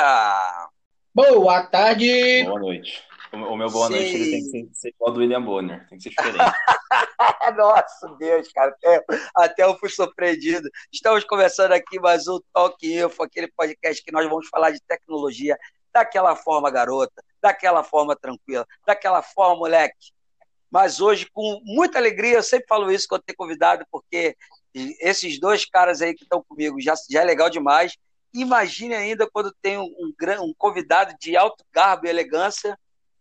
dia! Boa tarde! Boa noite. O meu boa Sim. noite ele tem que ser, ser igual do William Bonner, tem que ser diferente. Nossa, Deus, cara, até, até eu fui surpreendido. Estamos conversando aqui mais um Talk Info, aquele podcast que nós vamos falar de tecnologia daquela forma, garota, daquela forma tranquila, daquela forma, moleque. Mas hoje, com muita alegria, eu sempre falo isso quando tenho convidado, porque esses dois caras aí que estão comigo já, já é legal demais. Imagine ainda quando tem um, um, um convidado de alto garbo e elegância.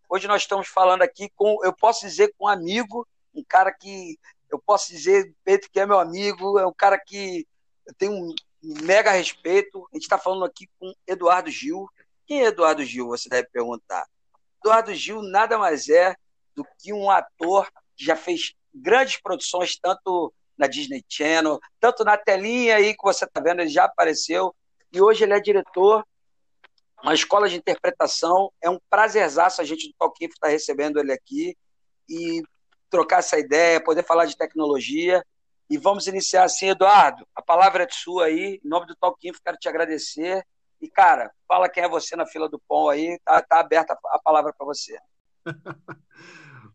Hoje nós estamos falando aqui com, eu posso dizer, com um amigo, um cara que eu posso dizer, Pedro, que é meu amigo, é um cara que eu tenho um mega respeito. A gente está falando aqui com Eduardo Gil. Quem é Eduardo Gil? Você deve perguntar. Eduardo Gil nada mais é do que um ator que já fez grandes produções, tanto na Disney Channel, tanto na telinha aí que você está vendo, ele já apareceu, e hoje ele é diretor, uma escola de interpretação, é um prazerzaço a gente do Talkif estar tá recebendo ele aqui, e trocar essa ideia, poder falar de tecnologia, e vamos iniciar assim, Eduardo, a palavra é sua aí, em nome do Talkinfo, quero te agradecer, e cara, fala quem é você na fila do pão aí, tá, tá aberta a palavra para você.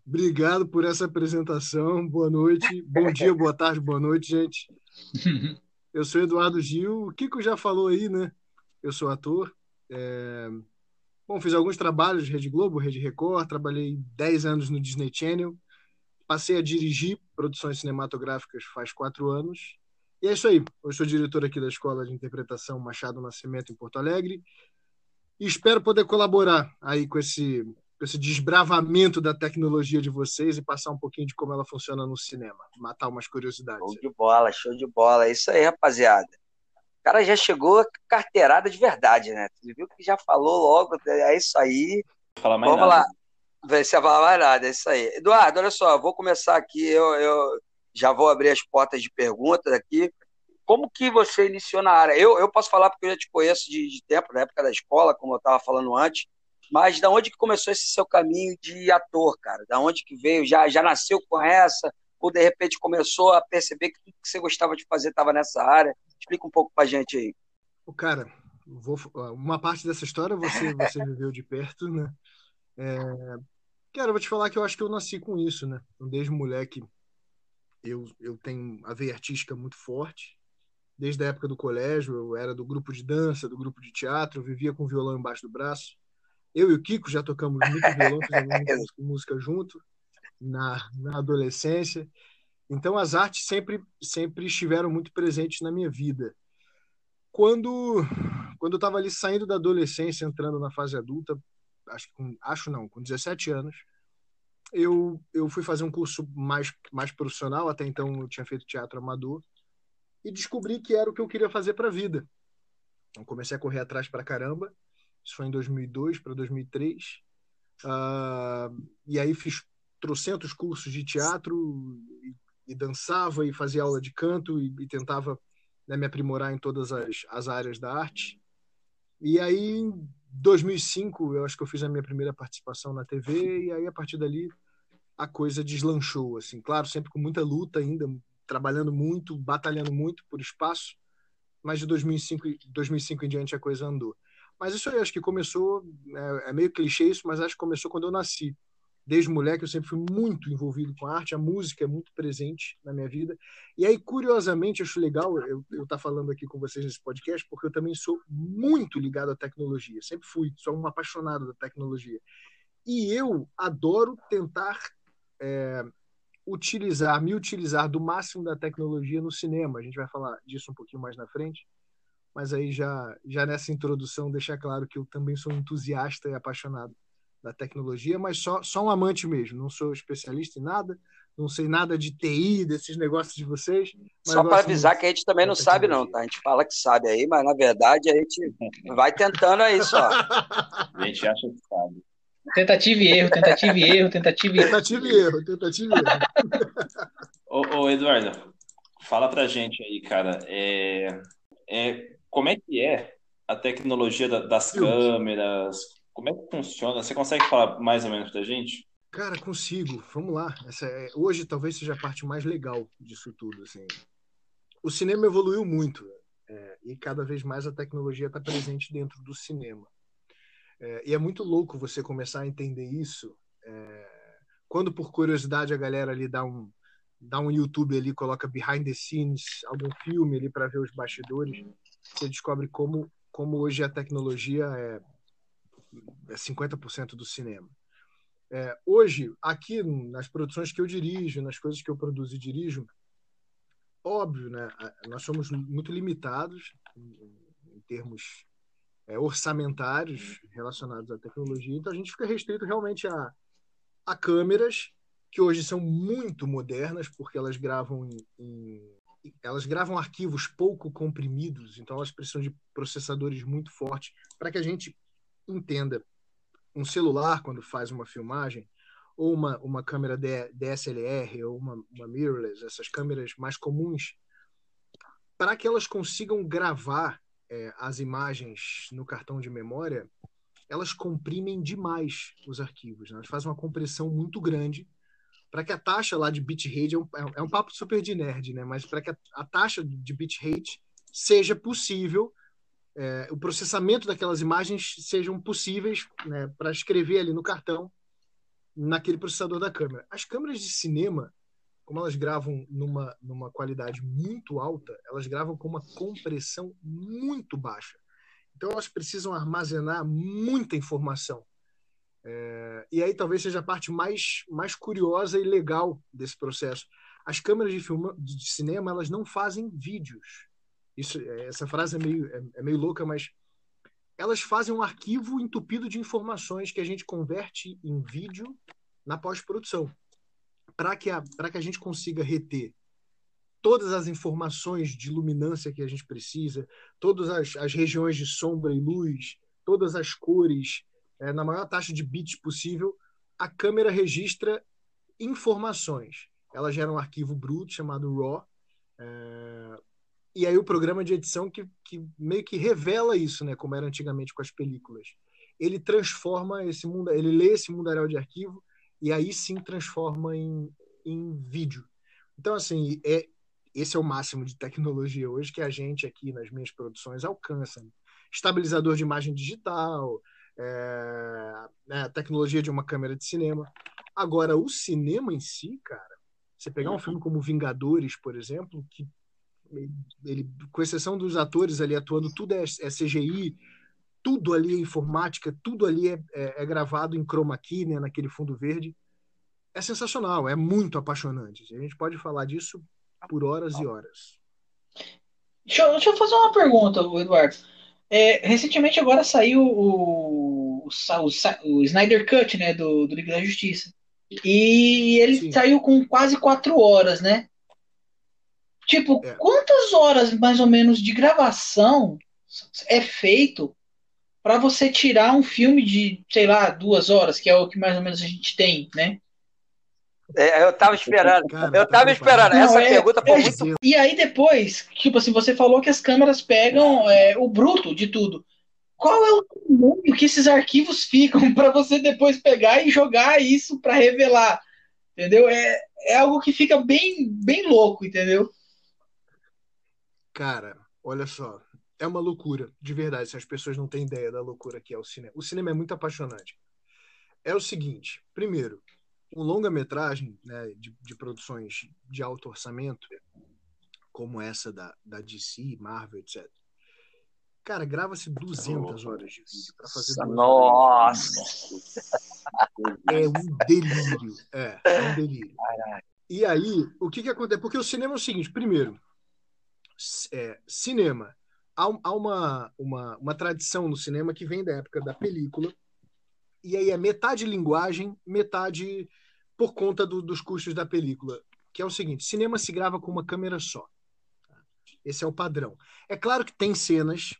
Obrigado por essa apresentação. Boa noite, bom dia, boa tarde, boa noite, gente. Eu sou Eduardo Gil. O Kiko já falou aí, né? Eu sou ator. É... Bom, fiz alguns trabalhos de Rede Globo, Rede Record, trabalhei 10 anos no Disney Channel, passei a dirigir produções cinematográficas faz quatro anos. E é isso aí. Eu sou diretor aqui da Escola de Interpretação Machado Nascimento, em Porto Alegre. E espero poder colaborar aí com esse esse desbravamento da tecnologia de vocês e passar um pouquinho de como ela funciona no cinema, matar umas curiosidades. Show de bola, show de bola. É isso aí, rapaziada. O cara já chegou carteirada de verdade, né? Você viu que já falou logo, é isso aí. Fala mais Vamos nada. lá. Vai ser falar mais nada, é isso aí. Eduardo, olha só, vou começar aqui, eu, eu já vou abrir as portas de perguntas aqui. Como que você iniciou na área? Eu, eu posso falar porque eu já te conheço de, de tempo, na época da escola, como eu estava falando antes. Mas da onde que começou esse seu caminho de ator, cara? Da onde que veio? Já, já nasceu com essa? Ou de repente começou a perceber que tudo que você gostava de fazer estava nessa área? Explica um pouco pra gente aí. O cara, vou, uma parte dessa história você, você viveu de perto, né? É, cara, eu vou te falar que eu acho que eu nasci com isso, né? Então, desde moleque eu, eu tenho a veia artística muito forte. Desde a época do colégio, eu era do grupo de dança, do grupo de teatro, eu vivia com o violão embaixo do braço. Eu e o Kiko já tocamos muito violão, fizemos música junto na, na adolescência. Então as artes sempre sempre estiveram muito presentes na minha vida. Quando quando eu estava ali saindo da adolescência, entrando na fase adulta, acho com, acho não, com 17 anos, eu eu fui fazer um curso mais mais profissional, até então eu tinha feito teatro amador e descobri que era o que eu queria fazer para a vida. Então comecei a correr atrás para caramba isso foi em 2002 para 2003. Uh, e aí fiz trocentos cursos de teatro e, e, dançava e fazia aula de canto e, e tentava né, me aprimorar em todas as, as áreas da arte. E aí, em 2005, eu acho que eu fiz a minha primeira participação na TV e aí, a partir dali, a coisa deslanchou. Assim, claro, sempre com muita luta ainda, trabalhando muito, batalhando muito por espaço, mas de 2005, 2005 em diante a coisa andou. Mas isso aí, acho que começou, é, é, meio clichê isso, mas acho que começou quando eu nasci. Desde moleque eu sempre fui muito envolvido com a arte, a música é muito presente na minha vida. E aí, curiosamente, acho legal eu estar tá falando aqui com vocês nesse podcast, porque eu também sou muito ligado à tecnologia, sempre fui, sou um apaixonado da tecnologia. E eu adoro tentar é, utilizar, me utilizar do máximo da tecnologia no cinema. A gente vai falar disso um pouquinho mais na frente mas aí já, já nessa introdução deixar claro que eu também sou entusiasta e apaixonado da tecnologia, mas só, só um amante mesmo, não sou especialista em nada, não sei nada de TI, desses negócios de vocês. Só para avisar que a gente também não sabe não, tá? A gente fala que sabe aí, mas na verdade a gente vai tentando aí só. A gente acha que sabe. Tentativa e erro, tentativa e erro, tentativa e erro. Tentativa e erro, tentativa e erro. ô, ô, Eduardo, fala pra gente aí, cara, é, é, como é que é a tecnologia das câmeras? Como é que funciona? Você consegue falar mais ou menos da gente? Cara, consigo. Vamos lá. É... Hoje talvez seja a parte mais legal disso tudo. Assim. O cinema evoluiu muito. É, e cada vez mais a tecnologia está presente dentro do cinema. É, e é muito louco você começar a entender isso é, quando, por curiosidade, a galera ali dá um, dá um YouTube ali, coloca behind the scenes, algum filme ali para ver os bastidores, você descobre como, como hoje a tecnologia é, é 50% do cinema. É, hoje, aqui nas produções que eu dirijo, nas coisas que eu produzo e dirijo, óbvio, né? Nós somos muito limitados em, termos é, orçamentários relacionados à tecnologia, então a gente fica restrito realmente a, a câmeras que hoje são muito modernas porque elas gravam em, em, elas gravam arquivos pouco comprimidos, então elas precisam de processadores muito fortes para que a gente entenda um celular quando faz uma filmagem ou uma, uma câmera DSLR ou uma, uma mirrorless, essas câmeras mais comuns, para que elas consigam gravar é, as imagens no cartão de memória, elas comprimem demais os arquivos. Né? Elas fazem uma compressão muito grande para que a taxa lá de bitrate é um, é um papo super de nerd, né? Mas para que a, a, taxa de bitrate seja possível, é, o processamento daquelas imagens sejam possíveis né, para escrever ali no cartão naquele processador da câmera. As câmeras de cinema, como elas gravam numa, numa qualidade muito alta, elas gravam com uma compressão muito baixa. Então elas precisam armazenar muita informação. É, e aí talvez seja a parte mais, mais curiosa e legal desse processo. As câmeras de, filma, de cinema elas não fazem vídeos. Isso, essa frase é meio, é, é meio louca, mas elas fazem um arquivo entupido de informações que a gente converte em vídeo na pós-produção. Para que, a, que a gente consiga reter todas as informações de luminância que a gente precisa, todas as, as regiões de sombra e luz, todas as cores, é, na maior taxa de bits possível, a câmera registra informações. Ela gera um arquivo bruto chamado RAW, é, e aí o programa de edição que, que meio que revela isso, né, como era antigamente com as películas. Ele transforma esse mundo, ele lê esse mundaréu de arquivo e aí sim transforma em, em vídeo. Então, assim, é, esse é o máximo de tecnologia hoje que a gente aqui nas minhas produções alcança. Estabilizador de imagem digital, é, né, tecnologia de uma câmera de cinema. Agora, o cinema em si, cara, você pegar um filme como Vingadores, por exemplo, que ele, com exceção dos atores ali atuando, tudo é, é CGI, tudo ali é informática, tudo ali é, é, é, gravado em chroma key, né, naquele fundo verde. É sensacional, é muito apaixonante. A gente pode falar disso por horas e horas. Deixa eu, deixa eu fazer uma pergunta, Eduardo. É, recentemente agora saiu o, o, o, Snyder Cut, né, do, do Liga da Justiça. E ele Sim. saiu com quase quatro horas, né? Tipo, é. quantas horas mais ou menos de gravação é feito para você tirar um filme de, sei lá, duas horas, que é o que mais ou menos a gente tem, né? É, eu tava esperando. Cara, eu tava esperando. Não, Essa é, pergunta foi é, muito. E aí depois, tipo assim, você falou que as câmeras pegam é, o bruto de tudo. Qual é o tamanho que esses arquivos ficam para você depois pegar e jogar isso para revelar? Entendeu? É, é algo que fica bem, bem louco, entendeu? Cara, olha só. É uma loucura, de verdade, se as pessoas não têm ideia da loucura que é o cinema. O cinema é muito apaixonante. É o seguinte: primeiro, um longa-metragem né, de, de, produções de alto orçamento, como essa da, da DC, Marvel, etc. Cara, grava-se 200 horas de vídeo para fazer. Nossa! É um delírio. É, é um delírio. E aí, o que, que acontece? Porque o cinema é o seguinte: primeiro, é, cinema. Há, há uma, uma, uma tradição no cinema que vem da época da película, e aí é metade linguagem, metade por conta do, dos custos da película. Que é o seguinte: cinema se grava com uma câmera só. Esse é o padrão. É claro que tem cenas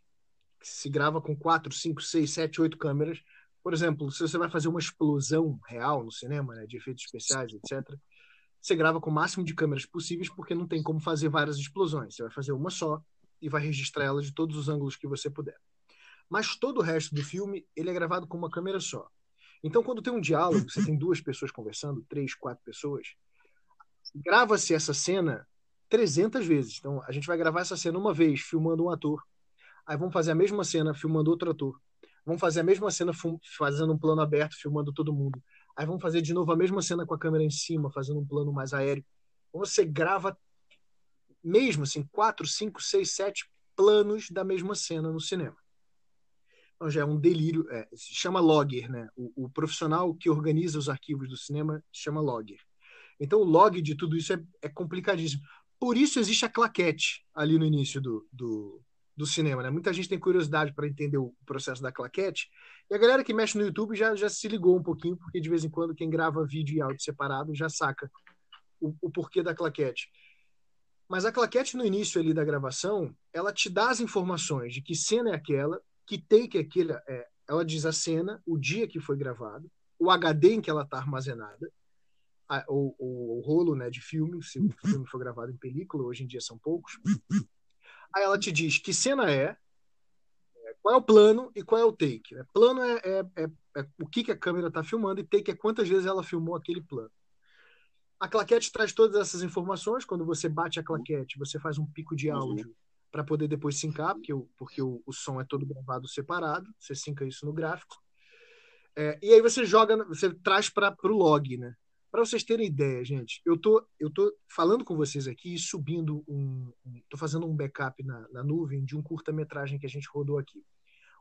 que se grava com quatro, cinco, seis, sete, oito câmeras. Por exemplo, se você vai fazer uma explosão real no cinema, né, de efeitos especiais, etc., você grava com o máximo de câmeras possíveis, porque não tem como fazer várias explosões. Você vai fazer uma só e vai registrar ela de todos os ângulos que você puder. Mas todo o resto do filme, ele é gravado com uma câmera só. Então, quando tem um diálogo, você tem duas pessoas conversando, três, quatro pessoas, grava-se essa cena 300 vezes. Então, a gente vai gravar essa cena uma vez, filmando um ator. Aí vamos fazer a mesma cena, filmando outro ator. Vamos fazer a mesma cena, fazendo um plano aberto, filmando todo mundo. Aí vamos fazer de novo a mesma cena com a câmera em cima, fazendo um plano mais aéreo. Você grava mesmo assim, quatro, cinco, seis, sete planos da mesma cena no cinema. Então já é um delírio. É, se chama logger, né? O, o, profissional que organiza os arquivos do cinema chama logger. Então o log de tudo isso é, é complicadíssimo. Por isso existe a claquete ali no início do, do, do cinema, né? Muita gente tem curiosidade para entender o processo da claquete. E a galera que mexe no YouTube já, já se ligou um pouquinho, porque de vez em quando quem grava vídeo e áudio separado já saca o, o porquê da claquete. Mas a claquete no início ali da gravação, ela te dá as informações de que cena é aquela, que take é aquela, é, ela diz a cena, o dia que foi gravado, o HD em que ela está armazenada, a, o, o, o, rolo né, de filme, se o filme for gravado em película, hoje em dia são poucos. Aí ela te diz que cena é, é qual é o plano e qual é o take. Né? Plano é, é, é, é o que, que a câmera está filmando e take é quantas vezes ela filmou aquele plano. A claquete traz todas essas informações. Quando você bate a claquete, você faz um pico de uhum. áudio uhum. para poder depois sincar, porque, o, porque o, o, som é todo gravado separado. Você sinca isso no gráfico. É, e aí você joga, você traz para o log, né? Para vocês terem ideia, gente, eu tô, eu tô falando com vocês aqui e subindo um, tô fazendo um backup na, na nuvem de um curta-metragem que a gente rodou aqui.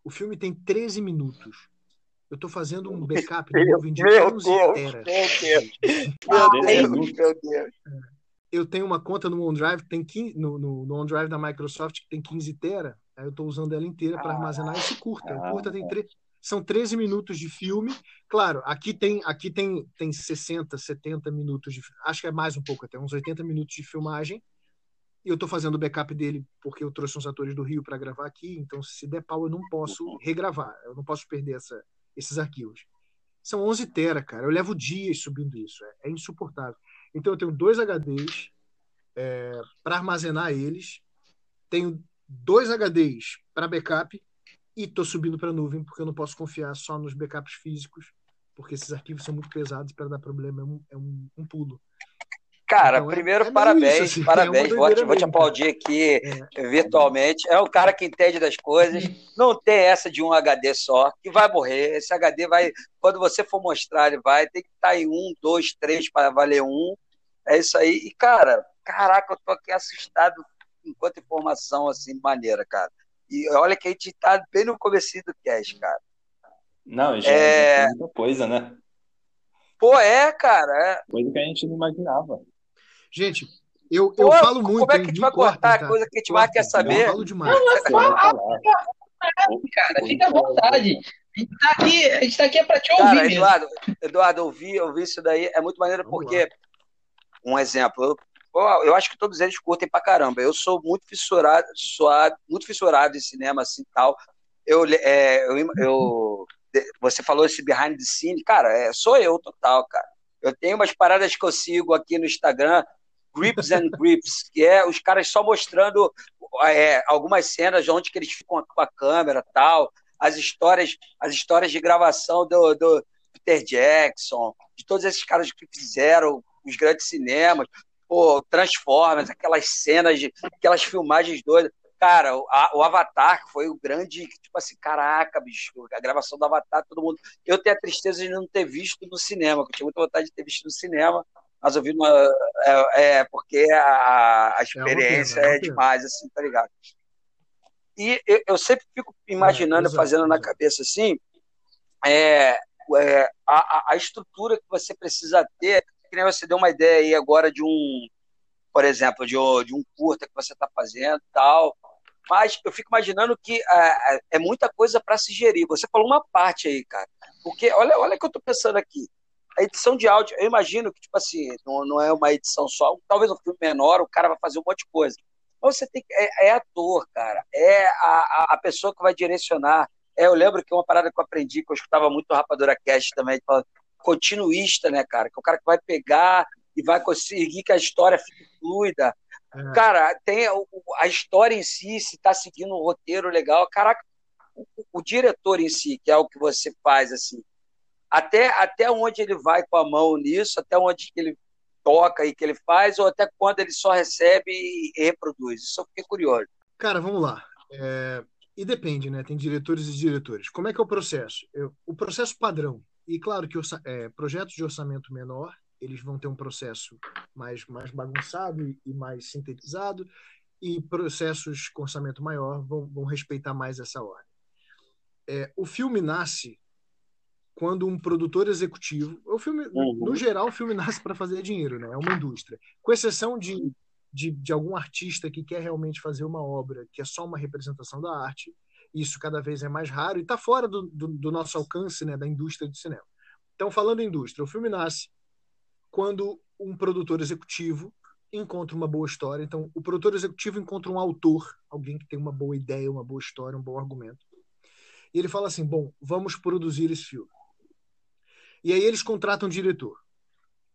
O filme tem 13 minutos. Eu estou fazendo um backup de nuvem de meu 11 Deus, teras. Meu Deus, meu Deus. Eu tenho uma conta no OneDrive, tem 15, no, no, no OneDrive da Microsoft que tem 15 tera. Aí eu estou usando ela inteira para armazenar esse curta. O curta tem tre... são 13 minutos de filme. Claro, aqui tem aqui tem, tem 60, 70 minutos de acho que é mais um pouco, até uns 80 minutos de filmagem. E eu estou fazendo o backup dele porque eu trouxe uns atores do Rio para gravar aqui, então se der pau eu não posso regravar, eu não posso perder essa esses arquivos. São 11 tera, cara. Eu levo dias subindo isso. É, é insuportável. Então eu tenho dois HDs é, para armazenar eles. Tenho dois HDs para backup e estou subindo para a nuvem porque eu não posso confiar só nos backups físicos porque esses arquivos são muito pesados para dar problema é um, é um, um pulo. Cara, então, é, primeiro, é, é parabéns, isso, assim, parabéns. É vou, te, vou te aplaudir aqui é. virtualmente. É um cara que entende das coisas. Não tem essa de um HD só, que vai morrer. Esse HD vai, quando você for mostrar, ele vai, tem que estar em um, dois, três para valer um. É isso aí. E, cara, caraca, eu tô aqui assustado enquanto informação, assim, maneira, cara. E olha que a gente tá bem no começo do cast, cara. Não, já é muita coisa, né? Pô, é, cara. É. Coisa que a gente não imaginava. Gente, eu, eu Pô, falo muito. Como é que a gente vai cortar tá? a coisa que a gente mais quer saber? Eu falo demais. Não, não, não, cara, fica à vontade. A gente tá aqui, a gente tá aqui é para te ouvir. Cara, mesmo. Eduardo, Eduardo, ouvir, ouvir isso daí é muito maneiro Vamos porque, lá. um exemplo, eu, eu acho que todos eles curtem pra caramba. Eu sou muito fissurado, suado, muito fissurado em cinema assim tal. Eu, é, eu, eu, você falou esse behind the scene, cara, é, sou eu total, cara. Eu tenho umas paradas que eu sigo aqui no Instagram Grips and Grips, que é os caras só mostrando é, algumas cenas onde que eles ficam com a câmera tal, as histórias, as histórias de gravação do, do Peter Jackson, de todos esses caras que fizeram os grandes cinemas, pô, Transformers, aquelas cenas, de, aquelas filmagens doidas. Cara, o, a, o Avatar foi o grande, tipo assim, caraca, bicho, a gravação do Avatar, todo mundo. Eu tenho a tristeza de não ter visto no cinema, que eu tinha muita vontade de ter visto no cinema, mas eu vi uma. É, é porque a, a é experiência é, é, demais, assim, tá ligado? E eu, eu sempre fico imaginando, é, fazendo na cabeça assim, é, é, a, a estrutura que você precisa ter, que nem você deu uma ideia aí agora de um, por exemplo, de, de um curta que você está fazendo tal. Mas eu fico imaginando que é, é muita coisa para se gerir. Você falou uma parte aí, cara. Porque olha, olha o que eu estou pensando aqui a edição de áudio, eu imagino que, tipo assim, não, não é uma edição só, talvez um filme menor, o cara vai fazer um monte de coisa. Mas você tem que. É, é ator, cara. É a, a, pessoa que vai direcionar. É, eu lembro que uma parada que eu aprendi, que eu escutava muito o Rapadura Cast também, continuista, né, cara? Que é o cara que vai pegar e vai conseguir que a história fique fluida. É. Cara, tem a, a história em si, se está seguindo um roteiro legal. Caraca, o, o, diretor em si, que é o que você faz, assim, até, até onde ele vai com a mão nisso, até onde ele toca e que ele faz, ou até quando ele só recebe e reproduz? Isso eu fiquei curioso. Cara, vamos lá. É... E depende, né? Tem diretores e diretores. Como é que é o processo? Eu... O processo padrão. E claro que é, projetos de orçamento menor, eles vão ter um processo mais, mais bagunçado e, mais sintetizado, e processos com orçamento maior vão, vão respeitar mais essa ordem. É, o filme nasce quando um produtor executivo, o filme, uhum. no geral, o filme nasce para fazer dinheiro, né? É uma indústria. Com exceção de, de, de, algum artista que quer realmente fazer uma obra que é só uma representação da arte, isso cada vez é mais raro e está fora do, do, do, nosso alcance, né? Da indústria do cinema. Então, falando em indústria, o filme nasce quando um produtor executivo encontra uma boa história. Então, o produtor executivo encontra um autor, alguém que tem uma boa ideia, uma boa história, um bom argumento. E ele fala assim: bom, vamos produzir esse filme. E aí eles contratam um diretor.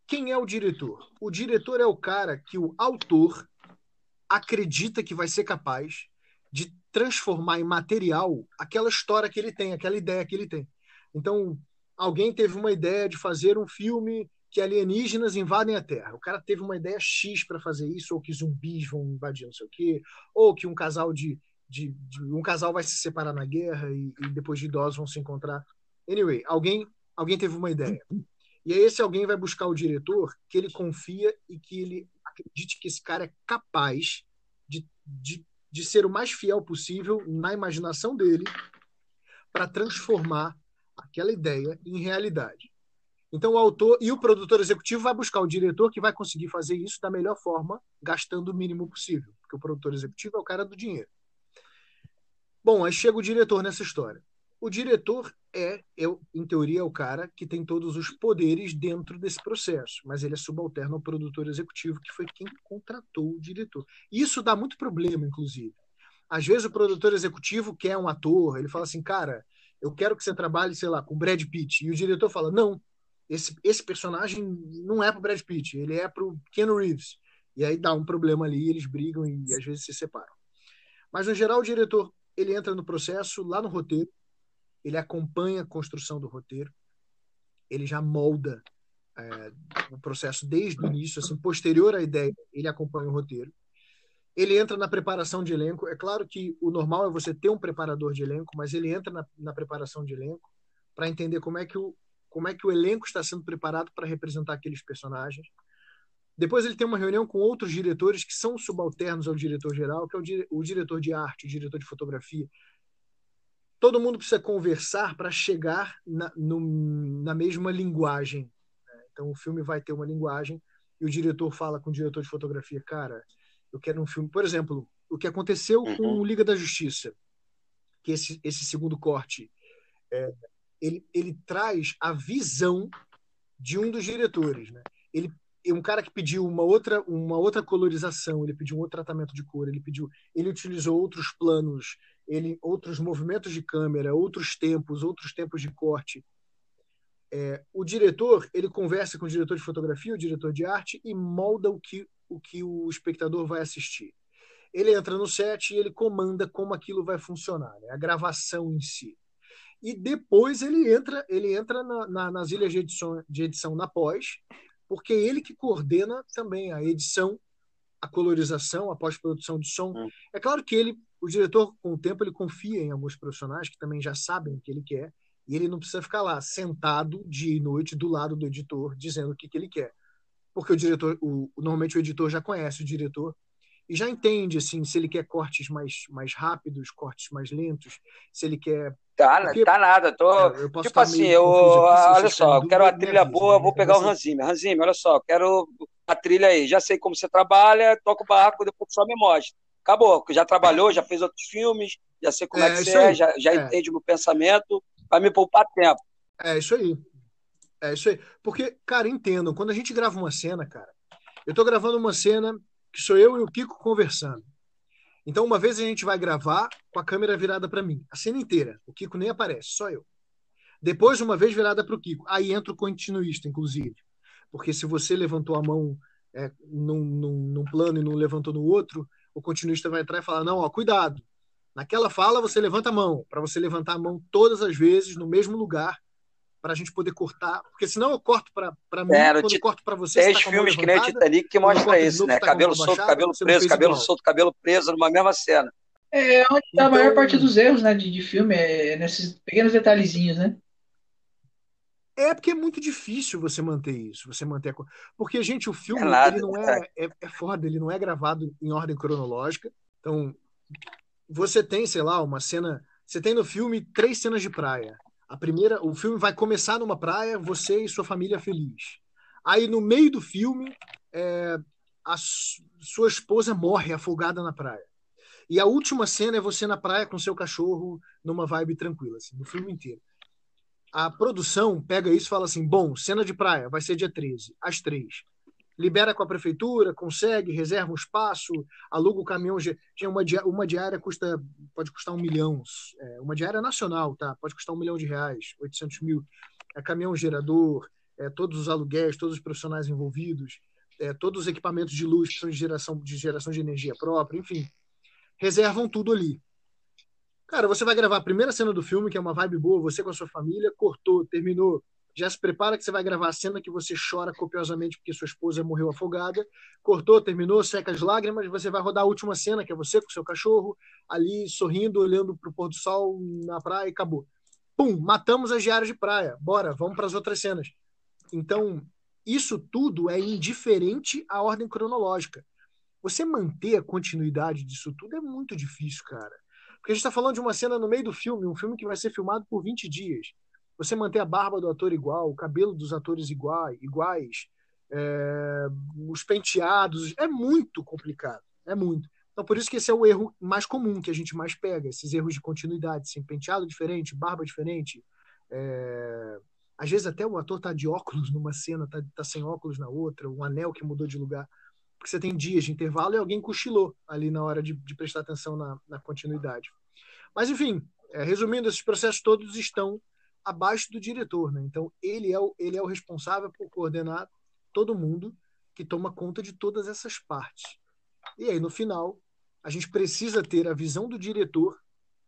Quem é o diretor? O diretor é o cara que o autor acredita que vai ser capaz de transformar em material aquela história que ele tem, aquela ideia que ele tem. Então, alguém teve uma ideia de fazer um filme que alienígenas invadem a Terra. O cara teve uma ideia X para fazer isso, ou que zumbis vão invadir não sei o quê, ou que um casal de, de, de um casal vai se separar na guerra e, e, depois de idosos vão se encontrar. Anyway, alguém alguém teve uma ideia. E aí esse alguém vai buscar o diretor que ele confia e que ele acredite que esse cara é capaz de, de, de ser o mais fiel possível na imaginação dele para transformar aquela ideia em realidade. Então o autor e o produtor executivo vai buscar o diretor que vai conseguir fazer isso da melhor forma, gastando o mínimo possível, porque o produtor executivo é o cara do dinheiro. Bom, aí chega o diretor nessa história. O diretor é, eu, em teoria, é o cara que tem todos os poderes dentro desse processo, mas ele é subalterno ao produtor executivo, que foi quem contratou o diretor. Isso dá muito problema, inclusive. Às vezes o produtor executivo quer um ator, ele fala assim, cara, eu quero que você trabalhe, sei lá, com Brad Pitt. E o diretor fala, não, esse, esse personagem não é para Brad Pitt, ele é para o Keanu Reeves. E aí dá um problema ali, eles brigam e, às vezes se separam. Mas, no geral, o diretor ele entra no processo, lá no roteiro, ele acompanha a construção do roteiro, ele já molda é, o processo desde o início, assim, posterior à ideia, ele acompanha o roteiro. Ele entra na preparação de elenco. É claro que o normal é você ter um preparador de elenco, mas ele entra na, na preparação de elenco para entender como é que o como é que o elenco está sendo preparado para representar aqueles personagens. Depois ele tem uma reunião com outros diretores que são subalternos ao diretor geral, que é o, o diretor de arte, o diretor de fotografia, todo mundo precisa conversar para chegar na, no, na mesma linguagem. Né? Então o filme vai ter uma linguagem e o diretor fala com o diretor de fotografia, cara, eu quero um filme. Por exemplo, o que aconteceu uhum. com Liga da Justiça, que esse, esse segundo corte, é, ele, ele traz a visão de um dos diretores, né? Ele um cara que pediu uma outra uma outra colorização, ele pediu um outro tratamento de cor, ele pediu, ele utilizou outros planos ele outros movimentos de câmera, outros tempos, outros tempos de corte. É, o diretor ele conversa com o diretor de fotografia, o diretor de arte e molda o que o que o espectador vai assistir. Ele entra no set e ele comanda como aquilo vai funcionar, né? a gravação em si. E depois ele entra ele entra na, na, nas ilhas de edição, de edição na pós, porque é ele que coordena também a edição, a colorização, a pós-produção de som. Hum. É claro que ele o diretor, com o tempo, ele confia em alguns profissionais que também já sabem o que ele quer, e ele não precisa ficar lá sentado dia e noite do lado do editor dizendo o que, que ele quer. Porque o diretor, o, normalmente o editor já conhece o diretor e já entende assim se ele quer cortes mais, mais rápidos, cortes mais lentos, se ele quer Tá, Porque, tá nada, tô. É, eu tipo assim, eu, olha só, eu quero a trilha boa, né? vou pegar o. Ranzime, Ranzime, olha só, quero a trilha aí. Já sei como você trabalha, toca o barco, depois só me mostra acabou, já trabalhou, já fez outros filmes, já sei como é, é que você é, já, já é. entende o meu pensamento, vai me poupar tempo. É isso aí. É isso aí. Porque, cara, entendam, quando a gente grava uma cena, cara, eu tô gravando uma cena que sou eu e o Kiko conversando. Então, uma vez a gente vai gravar com a câmera virada para mim, a cena inteira. O Kiko nem aparece, só eu. Depois, uma vez virada para o Kiko. Aí entra o continuista, inclusive. Porque se você levantou a mão é, num, num, num plano e não levantou no outro, o continuista vai entrar e falar: não, ó, cuidado. Naquela fala você levanta a mão, para você levantar a mão todas as vezes no mesmo lugar para a gente poder cortar, porque senão eu corto para mim, É, quando eu corto para você, Tem tá a filmes que nem o Titanic que mostra isso, né? tá a Cabelo solto, cabelo preso, cabelo igual. solto, cabelo preso numa mesma cena. É onde tá a Então- maior parte dos erros, né, de, de filme, é nesses pequenos detalhezinhos, né? É porque é muito difícil você manter isso, você manter a... Porque, gente, o filme, É nada, ele não é, é, é foda, ele não é gravado em ordem cronológica. Então, você tem, sei lá, uma cena. Você tem no filme três cenas de praia. A primeira, o filme vai começar numa praia, você e sua família feliz. Aí, no meio do filme, é, a su- sua esposa morre afogada na praia. E a última cena é você na praia com seu cachorro, numa vibe tranquila, assim, no filme inteiro a produção pega isso e fala assim: bom, cena de praia, vai ser dia 13, às 3. Libera com a prefeitura, consegue, reserva um espaço, aluga o caminhão. Uma, dia- uma diária custa, pode custar um milhão. é, uma diária nacional, tá? Pode custar um milhão de reais, 800 mil. É caminhão gerador, é, todos os aluguéis, todos os profissionais envolvidos, é, todos os equipamentos de luz que são de geração, de geração de energia própria, enfim. Reservam tudo ali. Cara, você vai gravar a primeira cena do filme, que é uma vibe boa, você com a sua família, cortou, terminou. Já se prepara que você vai gravar a cena que você chora copiosamente porque sua esposa morreu afogada. Cortou, terminou, seca as lágrimas, você vai rodar a última cena, que é você com seu cachorro, ali sorrindo, olhando pro pôr do sol na praia e acabou. Pum, matamos as diárias de praia. Bora, vamos para as outras cenas. Então, isso tudo é indiferente à ordem cronológica. Você manter a continuidade disso tudo é muito difícil, cara. Porque a gente está falando de uma cena no meio do filme, um filme que vai ser filmado por 20 dias. Você manter a barba do ator igual, o cabelo dos atores iguais, iguais é, os penteados, é muito complicado. É muito. Então, por isso que esse é o erro mais comum que a gente mais pega, esses erros de continuidade, assim, penteado diferente, barba diferente. é, Às vezes até o ator tá de óculos numa cena, tá, tá sem óculos na outra, um anel que mudou de lugar porque você tem dias de intervalo e alguém cochilou ali na hora de, de prestar atenção na, na continuidade. Mas, enfim, é, resumindo, esses processos todos estão abaixo do diretor. Né? Então, ele é, o, ele é o responsável por coordenar todo mundo que toma conta de todas essas partes. E aí, no final, a gente precisa ter a visão do diretor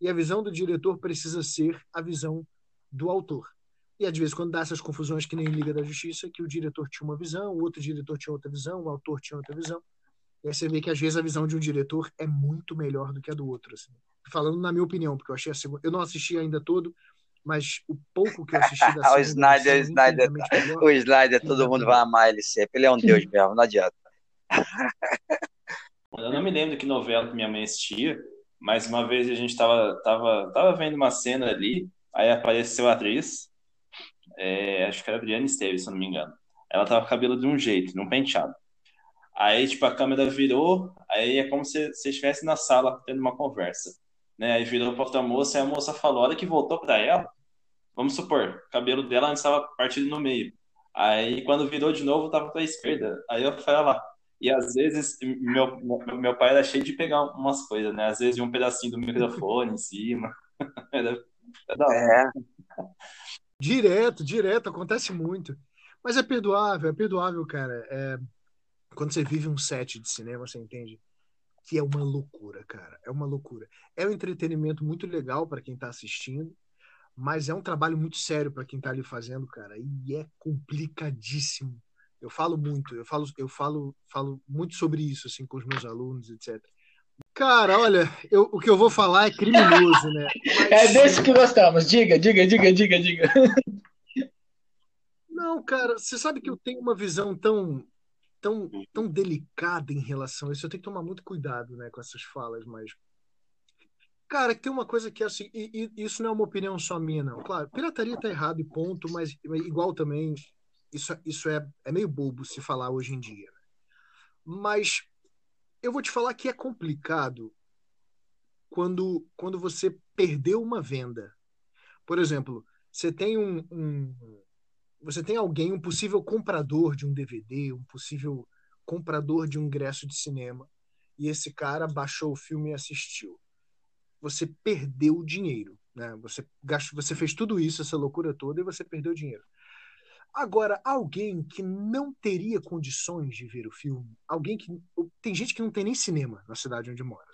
e a visão do diretor precisa ser a visão do autor. E às vezes, quando dá essas confusões que nem em Liga da Justiça, que o diretor tinha uma visão, o outro diretor tinha outra visão, o autor tinha outra visão. E aí você vê que às vezes a visão de um diretor é muito melhor do que a do outro. Assim. Falando na minha opinião, porque eu achei a segunda. Eu não assisti ainda todo, mas o pouco que eu assisti da segunda o Snyder, o versão, Snyder, infinitamente melhor. o Snyder, todo mundo vai amar ele sempre. Ele é um deus mesmo, não adianta. Eu não me lembro que novela que minha mãe assistia, mas uma vez a gente tava, tava, tava vendo uma cena ali, aí apareceu a atriz, é, acho que era a Adriana Esteves, se não me engano. Ela tava com o cabelo de um jeito, num penteado. Aí, tipo, a câmera virou, aí é como se você estivesse na sala tendo uma conversa. Né? Aí virou pra outra moça, e a moça falou, a hora que voltou pra ela, vamos supor, o cabelo dela antes estava partido no meio. Aí, quando virou de novo, tava pra esquerda. Aí eu falei, lá. E às vezes, meu, meu, pai era cheio de pegar umas coisas, né? Às vezes, um pedacinho do microfone em cima. Era, era. É, Direto, direto, acontece muito. Mas é perdoável, é perdoável, cara. É, Quando você vive um set de cinema, você entende que é uma loucura, cara. É uma loucura. É um entretenimento muito legal para quem tá assistindo, mas é um trabalho muito sério para quem tá ali fazendo, cara. E é complicadíssimo. Eu falo muito, eu falo, eu falo, falo muito sobre isso assim com os meus alunos, etc. Cara, olha, eu, o que eu vou falar é criminoso, né? Mas- É desse que gostamos. Diga, diga, diga, diga, diga. Não, cara, você sabe que eu tenho uma visão tão, tão, tão delicada em relação a isso. Eu tenho que tomar muito cuidado, né, com essas falas, mas. Cara, tem uma coisa que é assim, e, e isso não é uma opinião só minha, não. Claro, pirataria tá errado e ponto, mas igual também, isso, isso é, é meio bobo se falar hoje em dia. né? Mas eu vou te falar que é complicado quando, quando você perdeu uma venda. Por exemplo, você tem um, um você tem alguém, um possível comprador de um DVD, um possível comprador de um ingresso de cinema, e esse cara baixou o filme e assistiu. Você perdeu dinheiro, né? Você gastou, você fez tudo isso, essa loucura toda, e você perdeu dinheiro. Agora, alguém que não teria condições de ver o filme, alguém que tem gente que não tem nem cinema na cidade onde mora.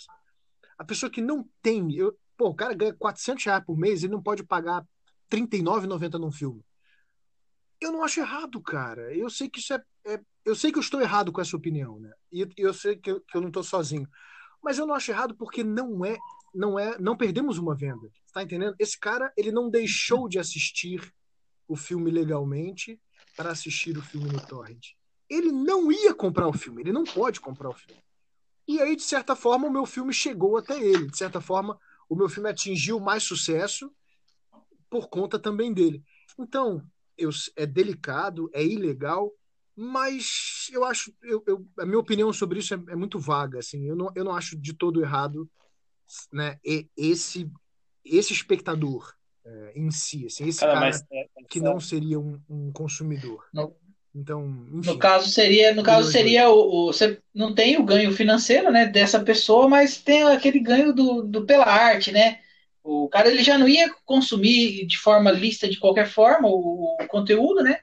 A pessoa que não tem, eu, pô, o cara ganha 400 reais por mês, ele não pode pagar R$ 39,90 num filme. eu não acho errado, cara. Eu sei que isso é, é eu sei que eu estou errado com essa opinião, né? E eu sei que eu, que eu não estou sozinho. Mas eu não acho errado porque não é, não é, não perdemos uma venda. Tá entendendo? Esse cara, ele não deixou de assistir o filme legalmente para assistir o filme no torrent. Ele não ia comprar o filme, ele não pode comprar o filme. E aí, de certa forma, o meu filme chegou até ele. De certa forma, o meu filme atingiu mais sucesso por conta também dele. Então, eu, é delicado, é ilegal, mas eu acho, eu, eu, a minha opinião sobre isso é, é, muito vaga. Assim, eu, não, eu não acho de todo errado né, esse, esse espectador é, em si, assim, esse cara, cara é, é que não seria um, um consumidor. Não. Então, enfim, no caso seria, no caso seria o, o, você não tem o ganho financeiro, né, dessa pessoa, mas tem aquele ganho do, do pela arte, né? O cara ele já não ia consumir de forma lista de qualquer forma o, o conteúdo, né?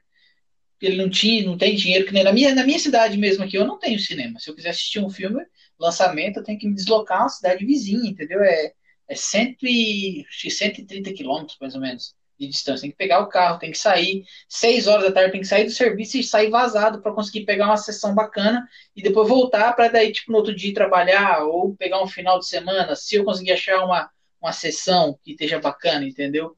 Ele não tinha, não tem dinheiro que nem na minha, na minha cidade mesmo aqui, eu não tenho cinema. Se eu quiser assistir um filme, lançamento, eu tenho que me deslocar a uma cidade vizinha, entendeu? É, é cento e, 130 quilômetros, mais ou menos, de distância. Tem que pegar o carro, tem que sair, seis horas da tarde, tem que sair do serviço e sair vazado para conseguir pegar uma sessão bacana e depois voltar para daí, tipo, no outro dia trabalhar ou pegar um final de semana, se eu conseguir achar uma uma sessão que esteja bacana, entendeu?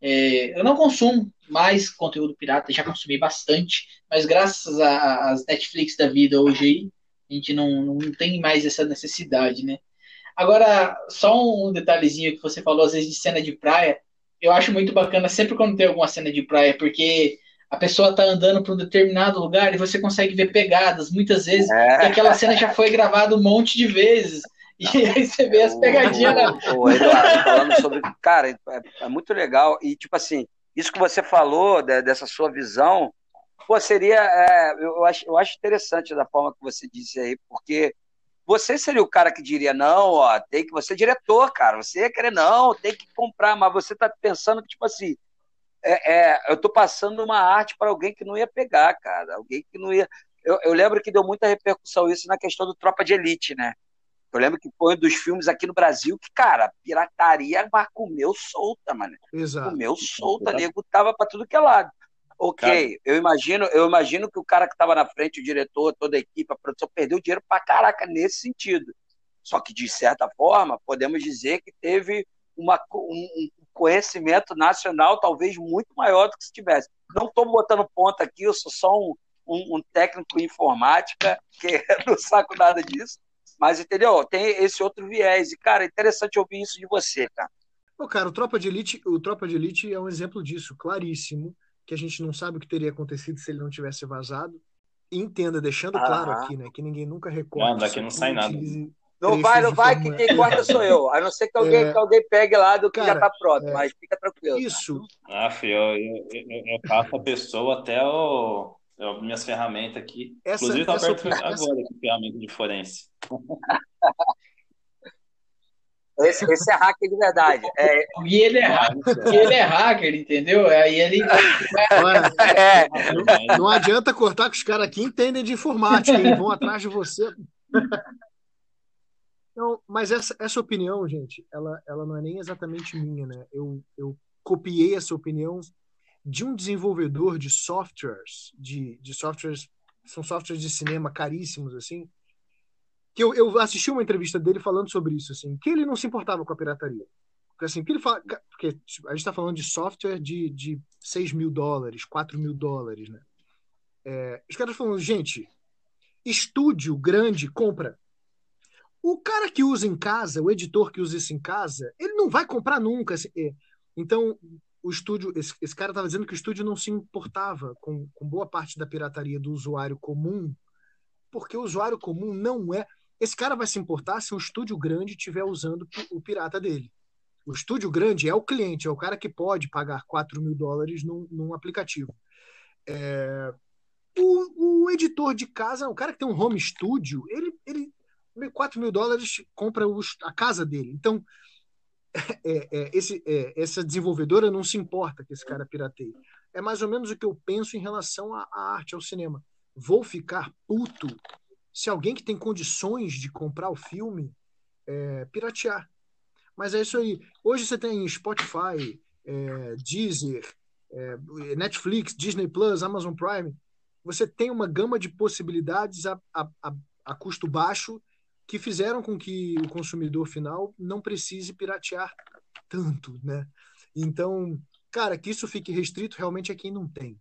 É, eu não consumo mais conteúdo pirata, já consumi bastante, mas graças às Netflix da vida hoje aí, a gente não, não tem mais essa necessidade, né? Agora, só um detalhezinho que você falou, às vezes, de cena de praia, eu acho muito bacana sempre quando tem alguma cena de praia, porque a pessoa tá andando para um determinado lugar e você consegue ver pegadas, muitas vezes, é. que aquela cena já foi gravada um monte de vezes. E aí você vê as pegadinhas. O, o, Eduardo falando sobre. Cara, é, é, muito legal. E, tipo assim, isso que você falou, de, dessa sua visão, pô, seria. É, eu, acho, eu acho interessante da forma que você disse aí, porque você seria o cara que diria, não, ó, tem que. Você é diretor, cara. Você ia querer, não, tem que comprar, mas você tá pensando que, tipo assim. É, é, eu tô passando uma arte para alguém que não ia pegar, cara. Alguém que não ia. Eu, eu lembro que deu muita repercussão isso na questão do Tropa de Elite, né? Eu lembro que foi um dos filmes aqui no Brasil que, cara, pirataria mas comeu solta, mano. Exato. Comeu solta, nego tava pra tudo que é lado. Ok, cara. eu imagino, eu imagino que o cara que tava na frente, o diretor, toda a equipe, a produção, perdeu dinheiro pra caraca nesse sentido. Só que, de certa forma, podemos dizer que teve uma, um conhecimento nacional talvez muito maior do que se tivesse. Não estou botando ponta aqui, eu sou só um, um, um técnico em informática, que não saco nada disso, mas, entendeu? Tem esse outro viés. E, cara, é interessante ouvir isso de você, cara. Pô, cara, o Tropa de Elite, o Tropa de Elite é um exemplo disso, claríssimo, que a gente não sabe o que teria acontecido se ele não tivesse vazado. Entenda, deixando claro aqui, né, que ninguém nunca recorta. Não, daqui não sai nada. Não vai, não vai, que quem corta sou eu. A não ser que alguém, é... que alguém pegue lá do que cara, já tá pronto, é... mas fica tranquilo. Isso. Cara. Ah, filho, eu, eu, eu, eu faço a pessoa até o eu, minhas ferramentas aqui. Essa, Inclusive, está aberto agora essa... aqui, ferramenta de forense. Esse, esse, é hacker de verdade. É... E ele é, hacker, ele é hacker, entendeu? Aí ele. É. Não, não, adianta cortar que os caras aqui entendem de informática, eles vão atrás de você. Não, mas essa, essa opinião, gente, ela, ela não é nem exatamente minha, né? Eu, eu copiei essa opinião de um desenvolvedor de softwares, de, de softwares, são softwares de cinema caríssimos, assim, que eu, eu assisti uma entrevista dele falando sobre isso, assim, que ele não se importava com a pirataria. Porque, assim, que ele fala, porque a gente está falando de software de, de 6 mil dólares, 4 mil dólares, né? É, os caras falando, gente, estúdio grande compra. O cara que usa em casa, o editor que usa isso em casa, ele não vai comprar nunca. Assim, é. Então, o estúdio, esse, esse cara estava dizendo que o estúdio não se importava com, com boa parte da pirataria do usuário comum, porque o usuário comum não é. Esse cara vai se importar se o estúdio grande estiver usando o pirata dele. O estúdio grande é o cliente, é o cara que pode pagar 4 mil dólares num, num aplicativo. É, o, o, editor de casa, o cara que tem um home studio, ele, ele 4 mil dólares compra os, a casa dele. Então, é, é, esse, é, essa desenvolvedora não se importa que esse cara pirateie. É mais ou menos o que eu penso em relação à, à arte, ao cinema. Vou ficar puto se alguém que tem condições de comprar o filme é, piratear. Mas é isso aí. Hoje você tem Spotify, é, Deezer, é, Netflix, Disney Plus, Amazon Prime, você tem uma gama de possibilidades a, a, a, a custo baixo que fizeram com que o consumidor final não precise piratear tanto, né? Então, cara, que isso fique restrito realmente é quem não tem.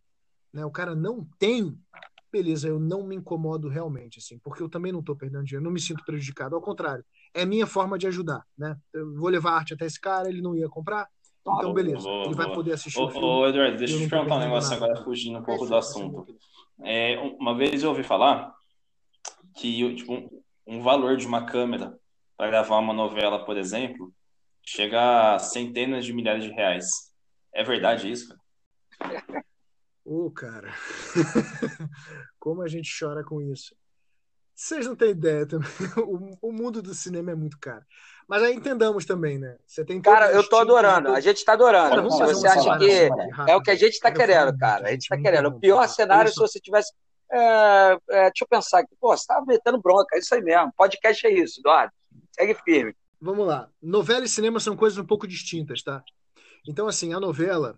Né? O cara não tem, beleza, eu não me incomodo realmente, assim, porque eu também não estou perdendo dinheiro, não me sinto prejudicado, ao contrário, é minha forma de ajudar, né? Eu vou levar arte até esse cara, ele não ia comprar, então beleza, ele vai poder assistir ô, o filme. Ô, Eduardo, deixa eu te perguntar um negócio nada. agora, fugindo um pouco É do assunto. É, uma vez eu ouvi falar que tipo, um, um valor de uma câmera para gravar uma novela, por exemplo, chega a centenas de milhares de reais. É verdade isso? cara? Ô, cara, como a gente chora com isso. Vocês não têm ideia também. O, o mundo do cinema é muito caro. Mas aí entendamos também, né? Você tem Cara, eu tô adorando. A gente tá adorando. Cara, vamos Se fazer você acha que é o que a gente tá querendo, cara. A gente tá querendo. O pior cenário Olha se você tivesse. É, é, deixa eu pensar aqui. Pô, você tá metendo bronca. É isso aí mesmo. Podcast é isso, Eduardo. Segue firme. Vamos lá. Novela e cinema são coisas um pouco distintas, tá? Então, assim, a novela,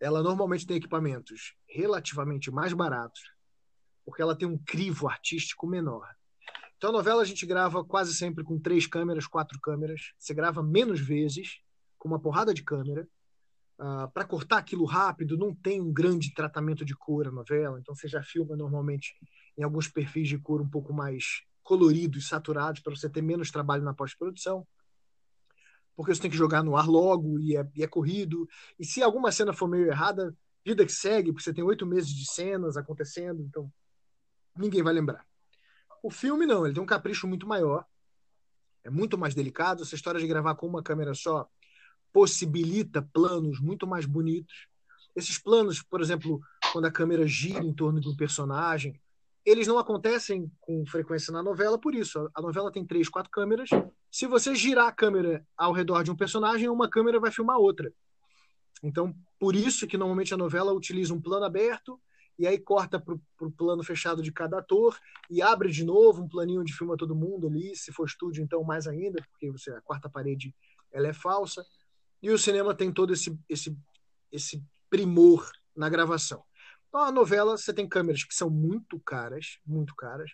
ela normalmente tem equipamentos relativamente mais baratos, porque ela tem um crivo artístico menor. Então, a novela a gente grava quase sempre com três câmeras, quatro câmeras. Você grava menos vezes, com uma porrada de câmera. para cortar aquilo rápido, não tem um grande tratamento de cor a novela, então você já filma normalmente em alguns perfis de cor um pouco mais coloridos, saturados, para você ter menos trabalho na pós-produção. Porque você tem que jogar no ar logo e é, e é corrido. E se alguma cena for meio errada, vida que segue, porque você tem oito meses de cenas acontecendo, então ninguém vai lembrar. O filme não, ele tem um capricho muito maior, é muito mais delicado. Essa história de gravar com uma câmera só possibilita planos muito mais bonitos. Esses planos, por exemplo, quando a câmera gira em torno de um personagem, eles não acontecem com frequência na novela, por isso. A novela tem três, quatro câmeras. Se você girar a câmera ao redor de um personagem, uma câmera vai filmar outra. Então, por isso que normalmente a novela utiliza um plano aberto e aí corta para o plano fechado de cada ator e abre de novo um planinho onde filma todo mundo ali. Se for estúdio, então mais ainda, porque você a quarta parede ela é falsa. E o cinema tem todo esse, esse, esse primor na gravação. Então, a novela, você tem câmeras que são muito caras, muito caras.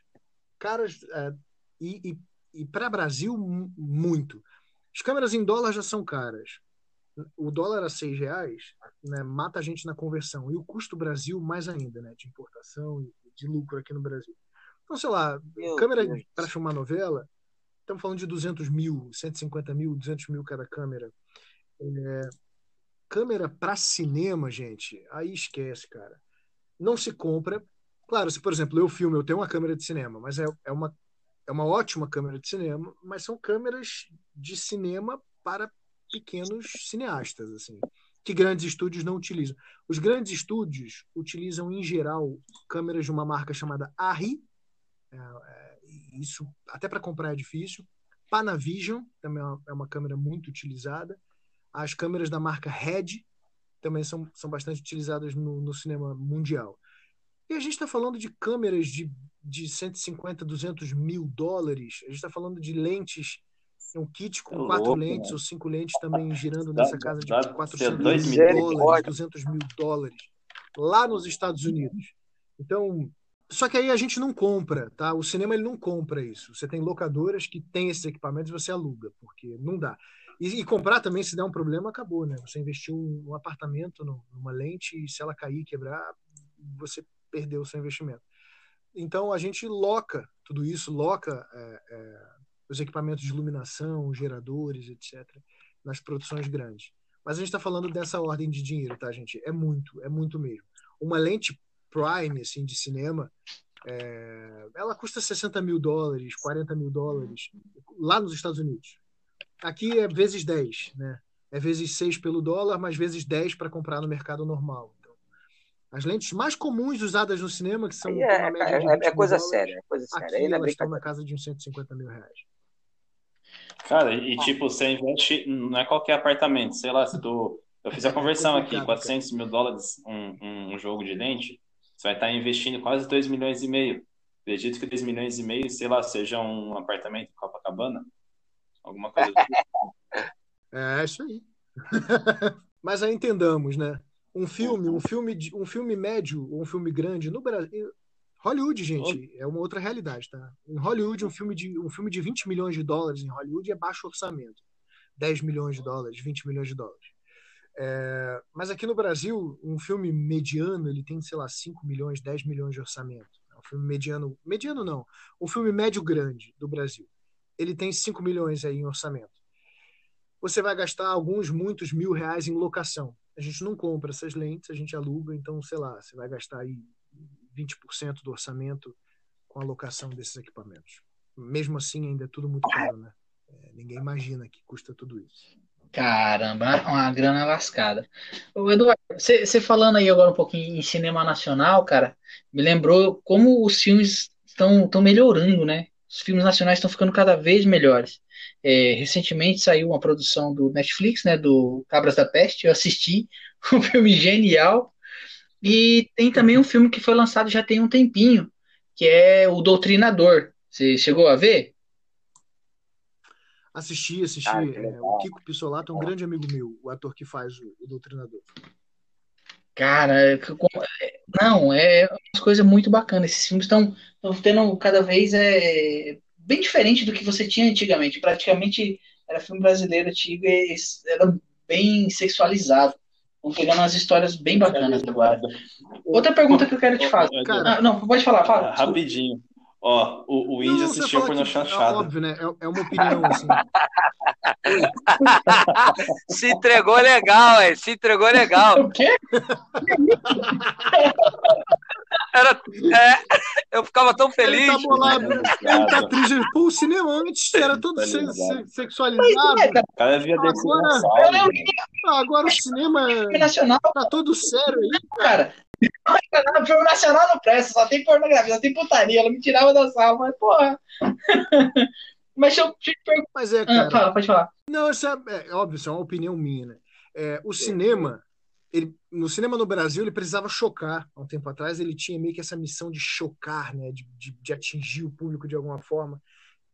Caras, é, e, e, e para Brasil, mu- muito. As câmeras em dólar já são caras. O dólar a seis reais né, mata a gente na conversão. E o custo Brasil, mais ainda, né, de importação e de lucro aqui no Brasil. Então, sei lá, Meu câmera para filmar novela, estamos falando de 200 mil, 150 mil, 200 mil cada câmera. É, câmera para cinema, gente, aí esquece, cara. Não se compra. Claro, se por exemplo eu filmo, eu tenho uma câmera de cinema, mas é, é, uma, é uma ótima câmera de cinema, mas são câmeras de cinema para pequenos cineastas, assim, que grandes estúdios não utilizam. Os grandes estúdios utilizam, em geral, câmeras de uma marca chamada ARRI, é, é, isso até para comprar é difícil. Panavision também é uma, é uma câmera muito utilizada. As câmeras da marca Red também são, são bastante utilizadas no, no cinema mundial. E a gente está falando de câmeras de, de 150, 200 mil dólares. A gente está falando de lentes, um kit com É quatro louco, lentes né? ou cinco lentes também girando Dá- nessa casa de dá- dá 400 dois mil dólares, Misericórdia. 200 mil dólares, lá nos Estados Unidos. Então, só que aí a gente não compra, tá? O cinema ele não compra isso. Você tem locadoras que têm esses equipamentos e você aluga, porque não dá. E, e comprar também, se der um problema, acabou, né? Você investiu um, um apartamento no- numa lente e se ela cair e quebrar, você perdeu o seu investimento. Então a gente loca tudo isso, loca é, é, os equipamentos de iluminação, geradores, etc., nas produções grandes. Mas a gente está falando dessa ordem de dinheiro, tá, gente? É muito, é muito mesmo. Uma lente prime, assim, de cinema, é, ela custa 60 mil dólares, 40 mil dólares, lá nos Estados Unidos. Aqui é vezes 10, né? É vezes 6 pelo dólar, mas vezes 10 para comprar no mercado normal. As lentes mais comuns usadas no cinema, que são é, é- 20 é mil coisa dólares, séria, é coisa séria. Aqui é elas estão na casa de uns 150 mil reais. Cara, e tipo, você investe, não é qualquer apartamento, sei lá, se tu, eu fiz a conversão aqui, complicado, 400 mil dólares um, um jogo de lente, você vai estar investindo quase 2 milhões e meio. Acredito que 2 milhões e meio, sei lá, seja um apartamento em Copacabana, alguma coisa do tipo. É isso aí. Mas aí entendamos, né? Um filme, um filme, de, um filme médio um filme grande no Brasil. Hollywood, gente, é uma outra realidade, tá? Em Hollywood, um filme de um filme de 20 milhões de dólares em Hollywood é baixo orçamento. 10 milhões de dólares, 20 milhões de dólares. É, mas aqui no Brasil, um filme mediano, ele tem, sei lá, 5 milhões, 10 milhões de orçamento. É um filme mediano, mediano não, um filme médio grande do Brasil. Ele tem 5 milhões aí em orçamento. Você vai gastar alguns, muitos mil reais em locação. A gente não compra essas lentes, a gente aluga, então, sei lá, você vai gastar aí 20% do orçamento com a locação desses equipamentos. Mesmo assim, ainda é tudo muito caro, né? É, ninguém imagina que custa tudo isso. Caramba, uma grana lascada. Ô, Eduardo, você falando aí agora um pouquinho em cinema nacional, cara, me lembrou como os filmes estão melhorando, né? Os filmes nacionais estão ficando cada vez melhores. É, recentemente saiu uma produção do Netflix, né, do Cabras da Peste. Eu assisti, um filme genial. E tem também um filme que foi lançado já tem um tempinho, que é O Doutrinador. Você chegou a ver? Assisti, assisti. Ah, é, o Kiko Pissolato é um grande amigo meu, o ator que faz o, o Doutrinador. Cara, não, é uma coisa muito bacana. Esses filmes estão tendo cada vez é, bem diferente do que você tinha antigamente. Praticamente era filme brasileiro antigo e era bem sexualizado. Estão pegando umas histórias bem bacanas agora. Outra pergunta que eu quero te fazer. Ah, não, pode falar, fala. Rapidinho. Ó, o, o Índio assistiu por no chanchada. É óbvio, né? É, é uma opinião, assim. Se entregou legal, hein? Se entregou legal. O quê? Era, é, eu ficava tão feliz. Ele tá bolado. Ele tá triste. Pô, o cinema antes era todo se, se, sexualizado. O cara via agora, agora o cinema tá todo sério aí. Cara, o filme nacional não presta, só tem pornografia, só tem putaria. Ela me tirava da sala, mas porra. Mas eu te pergunto. Mas é, ah, cara. Ah, fala, pode falar. Não, isso é, é, óbvio, isso é uma opinião minha, né? É, o cinema, ele, no cinema no Brasil, ele precisava chocar. Há um tempo atrás, ele tinha meio que essa missão de chocar, né? De, de, de atingir o público de alguma forma.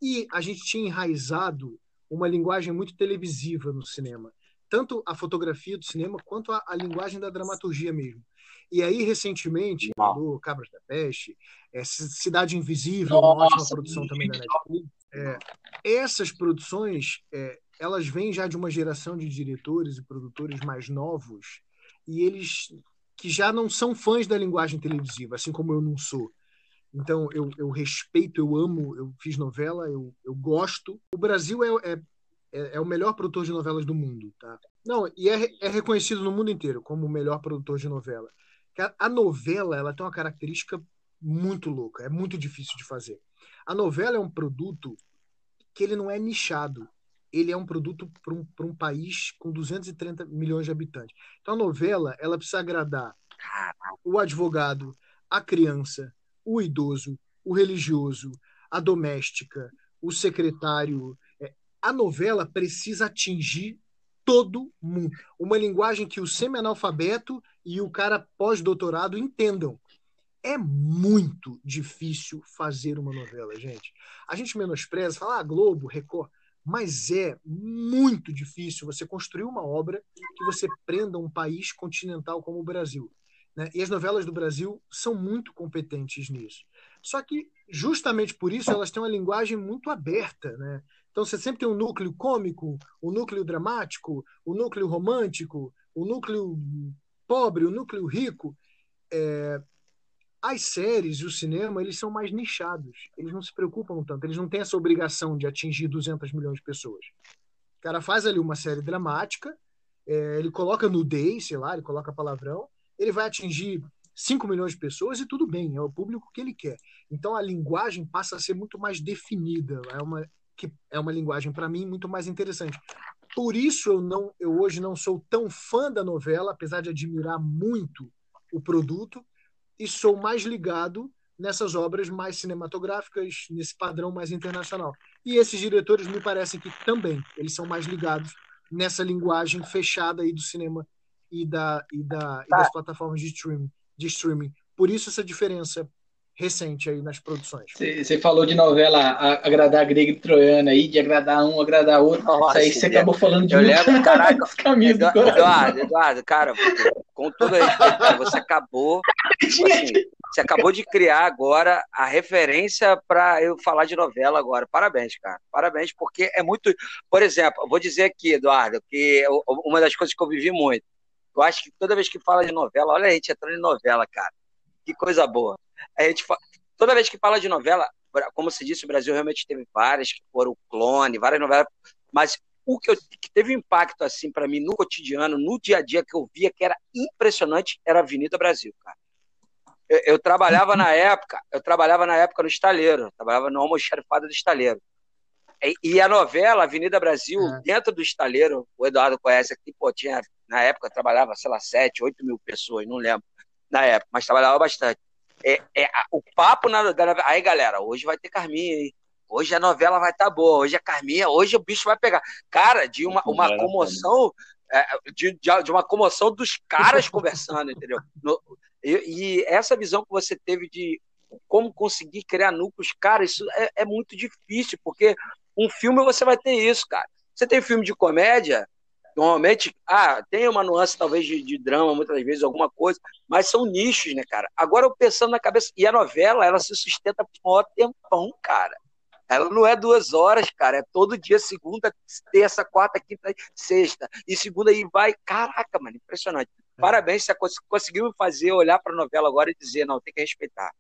E a gente tinha enraizado uma linguagem muito televisiva no cinema. Tanto a fotografia do cinema quanto a, a linguagem da dramaturgia mesmo. E aí, recentemente, do Cabras da Peste, é, Cidade Invisível, Nossa, uma ótima produção também da Netflix. É, essas produções, é, elas vêm já de uma geração de diretores e produtores mais novos, e eles que já não são fãs da linguagem televisiva, assim como eu não sou. Então, eu, eu respeito, eu amo, eu fiz novela, eu, eu gosto. O Brasil é, é, é, é o melhor produtor de novelas do mundo, tá? Não, e é, é reconhecido no mundo inteiro como o melhor produtor de novela. A novela ela tem uma característica muito louca, é muito difícil de fazer. A novela é um produto que ele não é nichado. Ele é um produto para um, um país com 230 milhões de habitantes. Então a novela ela precisa agradar o advogado, a criança, o idoso, o religioso, a doméstica, o secretário. É, a novela precisa atingir todo mundo. Uma linguagem que o semi-analfabeto e o cara pós-doutorado entendam. É muito difícil fazer uma novela, gente. A gente menospreza, fala ah, Globo, Record, mas é muito difícil você construir uma obra que você prenda um país continental como o Brasil. Né? E as novelas do Brasil são muito competentes nisso. Só que, justamente por isso, elas têm uma linguagem muito aberta. Né? Então você sempre tem um núcleo cômico, um núcleo dramático, um núcleo romântico, um núcleo pobre, um núcleo rico. É... As séries e o cinema eles são mais nichados. Eles não se preocupam tanto. Eles não têm essa obrigação de atingir 200 milhões de pessoas. O cara faz ali uma série dramática, é... ele coloca nudez, sei lá, ele coloca palavrão, ele vai atingir 5 milhões de pessoas e tudo bem, é o público que ele quer. Então a linguagem passa a ser muito mais definida, é uma, que é uma linguagem para mim muito mais interessante. Por isso eu não, eu hoje não sou tão fã da novela, apesar de admirar muito o produto, e sou mais ligado nessas obras mais cinematográficas, nesse padrão mais internacional. E esses diretores me parecem que também eles são mais ligados nessa linguagem fechada aí do cinema e, da, e, da, e das plataformas de streaming, de streaming. Por isso essa diferença recente aí nas produções. Você falou de novela agradar grego e troiana aí, de agradar um, agradar outro. Nossa, isso aí você acabou falando de eu lembro, caraca, Eduardo, Eduardo, Eduardo, cara, com todo respeito, você acabou, assim, você acabou de criar agora a referência para eu falar de novela agora. Parabéns, cara. Parabéns, porque é muito. Por exemplo, vou dizer aqui, Eduardo, que uma das coisas que eu vivi muito. Eu acho que toda vez que fala de novela, olha a gente entrando em novela, cara. Que coisa boa. A gente fala, toda vez que fala de novela, como se disse, o Brasil realmente teve várias que foram clone, várias novelas, mas o que, eu, que teve impacto assim para mim no cotidiano, no dia a dia que eu via que era impressionante, era a Avenida Brasil, cara. Eu, eu trabalhava na época, eu trabalhava na época no estaleiro, trabalhava no almoxarifado do estaleiro. E, e, a novela Avenida Brasil, é. dentro do estaleiro, o Eduardo conhece aqui, pô, tinha, na época trabalhava, sei lá, 7, 8 mil pessoas, não lembro, na época, mas trabalhava bastante. É, é, o papo na, da, aí, galera, hoje vai ter Carminha aí. Hoje a novela vai estar tá boa, hoje a Carminha, hoje o bicho vai pegar. Cara, de uma, uma comoção, é, de, de, uma comoção dos caras conversando, entendeu? No, e, e, essa visão que você teve de como conseguir criar núcleos, cara, isso é, é muito difícil, porque um filme você vai ter isso, cara. Você tem filme de comédia, Normalmente, ah, tem uma nuance talvez de, de, drama, muitas vezes, alguma coisa, mas são nichos, né, cara? Agora eu pensando na cabeça, e a novela, ela se sustenta por um tempão, cara. Ela não é duas horas, cara, é todo dia, segunda, terça, quarta, quinta, sexta. E segunda aí vai, caraca, mano, impressionante. É. Parabéns, você conseguiu fazer olhar para a novela agora e dizer, não, tem que respeitar.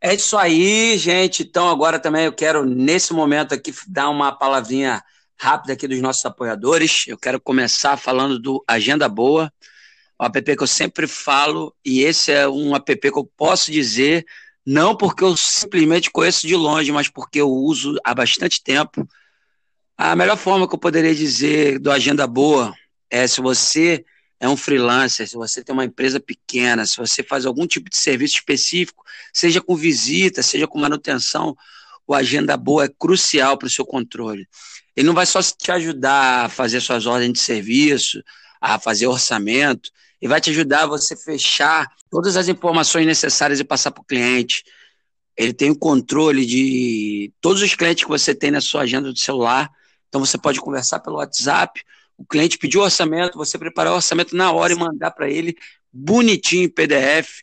É isso aí, gente. Então agora também eu quero, nesse momento aqui, dar uma palavrinha rápida aqui dos nossos apoiadores. Eu quero começar falando do Agenda Boa, um app que eu sempre falo, e esse é um app que eu posso dizer, não porque eu simplesmente conheço de longe, mas porque eu uso há bastante tempo. A melhor forma que eu poderia dizer do Agenda Boa é se você é um freelancer, se você tem uma empresa pequena, se você faz algum tipo de serviço específico, seja com visita, seja com manutenção, o Agenda Boa é crucial para o seu controle. Ele não vai só te ajudar a fazer suas ordens de serviço, a fazer orçamento, ele vai te ajudar a você fechar todas as informações necessárias e passar para o cliente. Ele tem o controle de todos os clientes que você tem na sua agenda do celular. Então você pode conversar pelo WhatsApp. O cliente pediu orçamento, você preparar o orçamento na hora e mandar para ele bonitinho em PDF,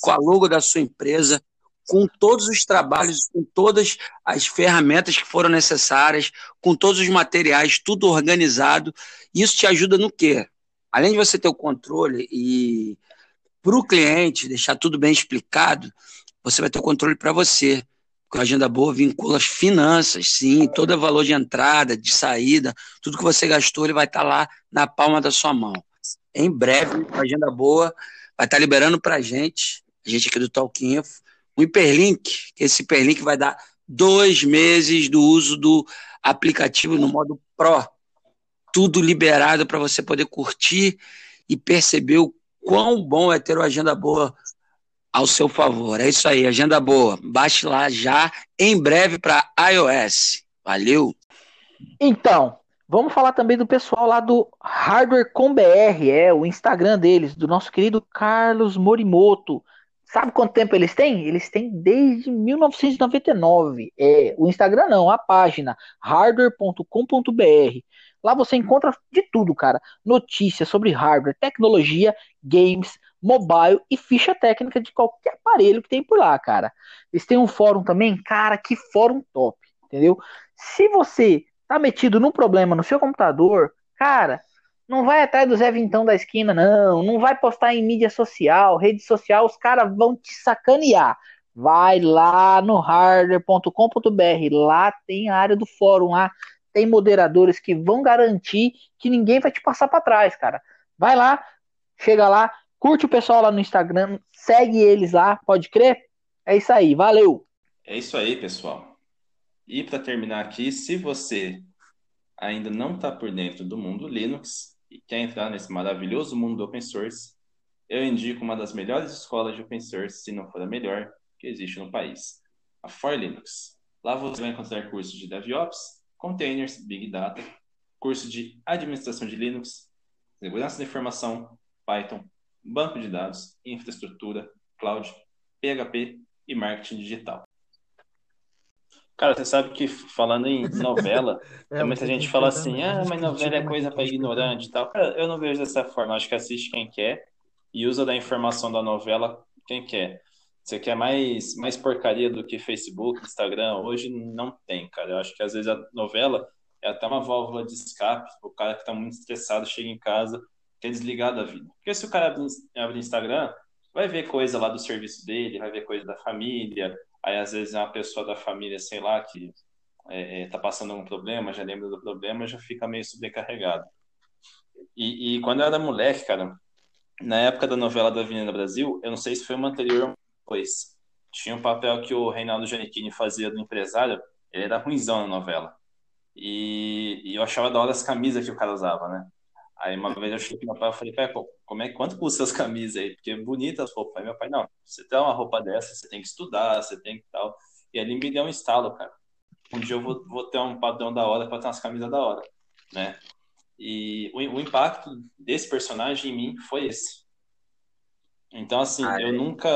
com a logo da sua empresa com todos os trabalhos, com todas as ferramentas que foram necessárias, com todos os materiais, tudo organizado. Isso te ajuda no quê? Além de você ter o controle e para o cliente deixar tudo bem explicado, você vai ter o controle para você. Porque a agenda boa vincula as finanças, sim, todo o valor de entrada, de saída, tudo que você gastou, ele vai estar tá lá na palma da sua mão. Em breve, a agenda boa vai estar tá liberando para a gente, a gente aqui do Talk Info, um hiperlink, esse hiperlink vai dar dois meses do uso do aplicativo no modo Pro. Tudo liberado para você poder curtir e perceber o quão bom é ter uma agenda boa ao seu favor. É isso aí, agenda boa. Baixe lá já em breve para iOS. Valeu! Então, vamos falar também do pessoal lá do Hardware com BR, é o Instagram deles, do nosso querido Carlos Morimoto. Sabe quanto tempo eles têm? Eles têm desde 1999. É, o Instagram não, a página hardware.com.br. Lá você encontra de tudo, cara. Notícias sobre hardware, tecnologia, games, mobile e ficha técnica de qualquer aparelho que tem por lá, cara. Eles têm um fórum também, cara, que fórum top, entendeu? Se você tá metido num problema no seu computador, cara, não vai atrás do Zé Vintão da esquina, não. Não vai postar em mídia social, rede social, os caras vão te sacanear. Vai lá no harder.com.br, lá tem a área do fórum, lá tem moderadores que vão garantir que ninguém vai te passar para trás, cara. Vai lá, chega lá, curte o pessoal lá no Instagram, segue eles lá, pode crer? É isso aí, valeu. É isso aí, pessoal. E para terminar aqui, se você ainda não está por dentro do mundo Linux, e quer entrar nesse maravilhoso mundo do open source, eu indico uma das melhores escolas de open source, se não for a melhor, que existe no país, a For Linux. Lá você vai encontrar cursos de DevOps, containers, Big Data, curso de administração de Linux, segurança da informação, Python, banco de dados, infraestrutura, cloud PHP e marketing digital. Cara, você sabe que falando em novela, é, muita gente fala assim, ah, mas novela é coisa para ignorante e tal. Cara, eu não vejo dessa forma. Acho que assiste quem quer e usa da informação da novela quem quer. Você quer mais, mais porcaria do que Facebook, Instagram? Hoje não tem, cara. Eu acho que às vezes a novela é até uma válvula de escape. O cara que está muito estressado chega em casa, quer desligar da vida. Porque se o cara abre Instagram, vai ver coisa lá do serviço dele, vai ver coisa da família, aí às vezes é uma pessoa da família, sei lá, que é, é, tá passando algum problema, já lembra do problema, já fica meio sobrecarregado. E, e quando eu era moleque, cara, na época da novela da Avenida Brasil, eu não sei se foi uma anterior ou depois, tinha um papel que o Reinaldo Giannichini fazia do empresário, ele era ruimzão na novela. E, e, eu achava da hora as camisas que o cara usava, né? Aí uma vez eu cheguei pro meu pai e falei, pai, como é, quanto custa as camisas aí? Porque bonitas as roupas. Aí meu pai, não, você tem uma roupa dessa, você tem que estudar, você tem que tal. E ali me deu um estalo, cara. Um dia eu vou, vou ter um padrão da hora para ter umas camisas da hora, né? E o, o, impacto desse personagem em mim foi esse. Então, assim, ah, eu é. nunca,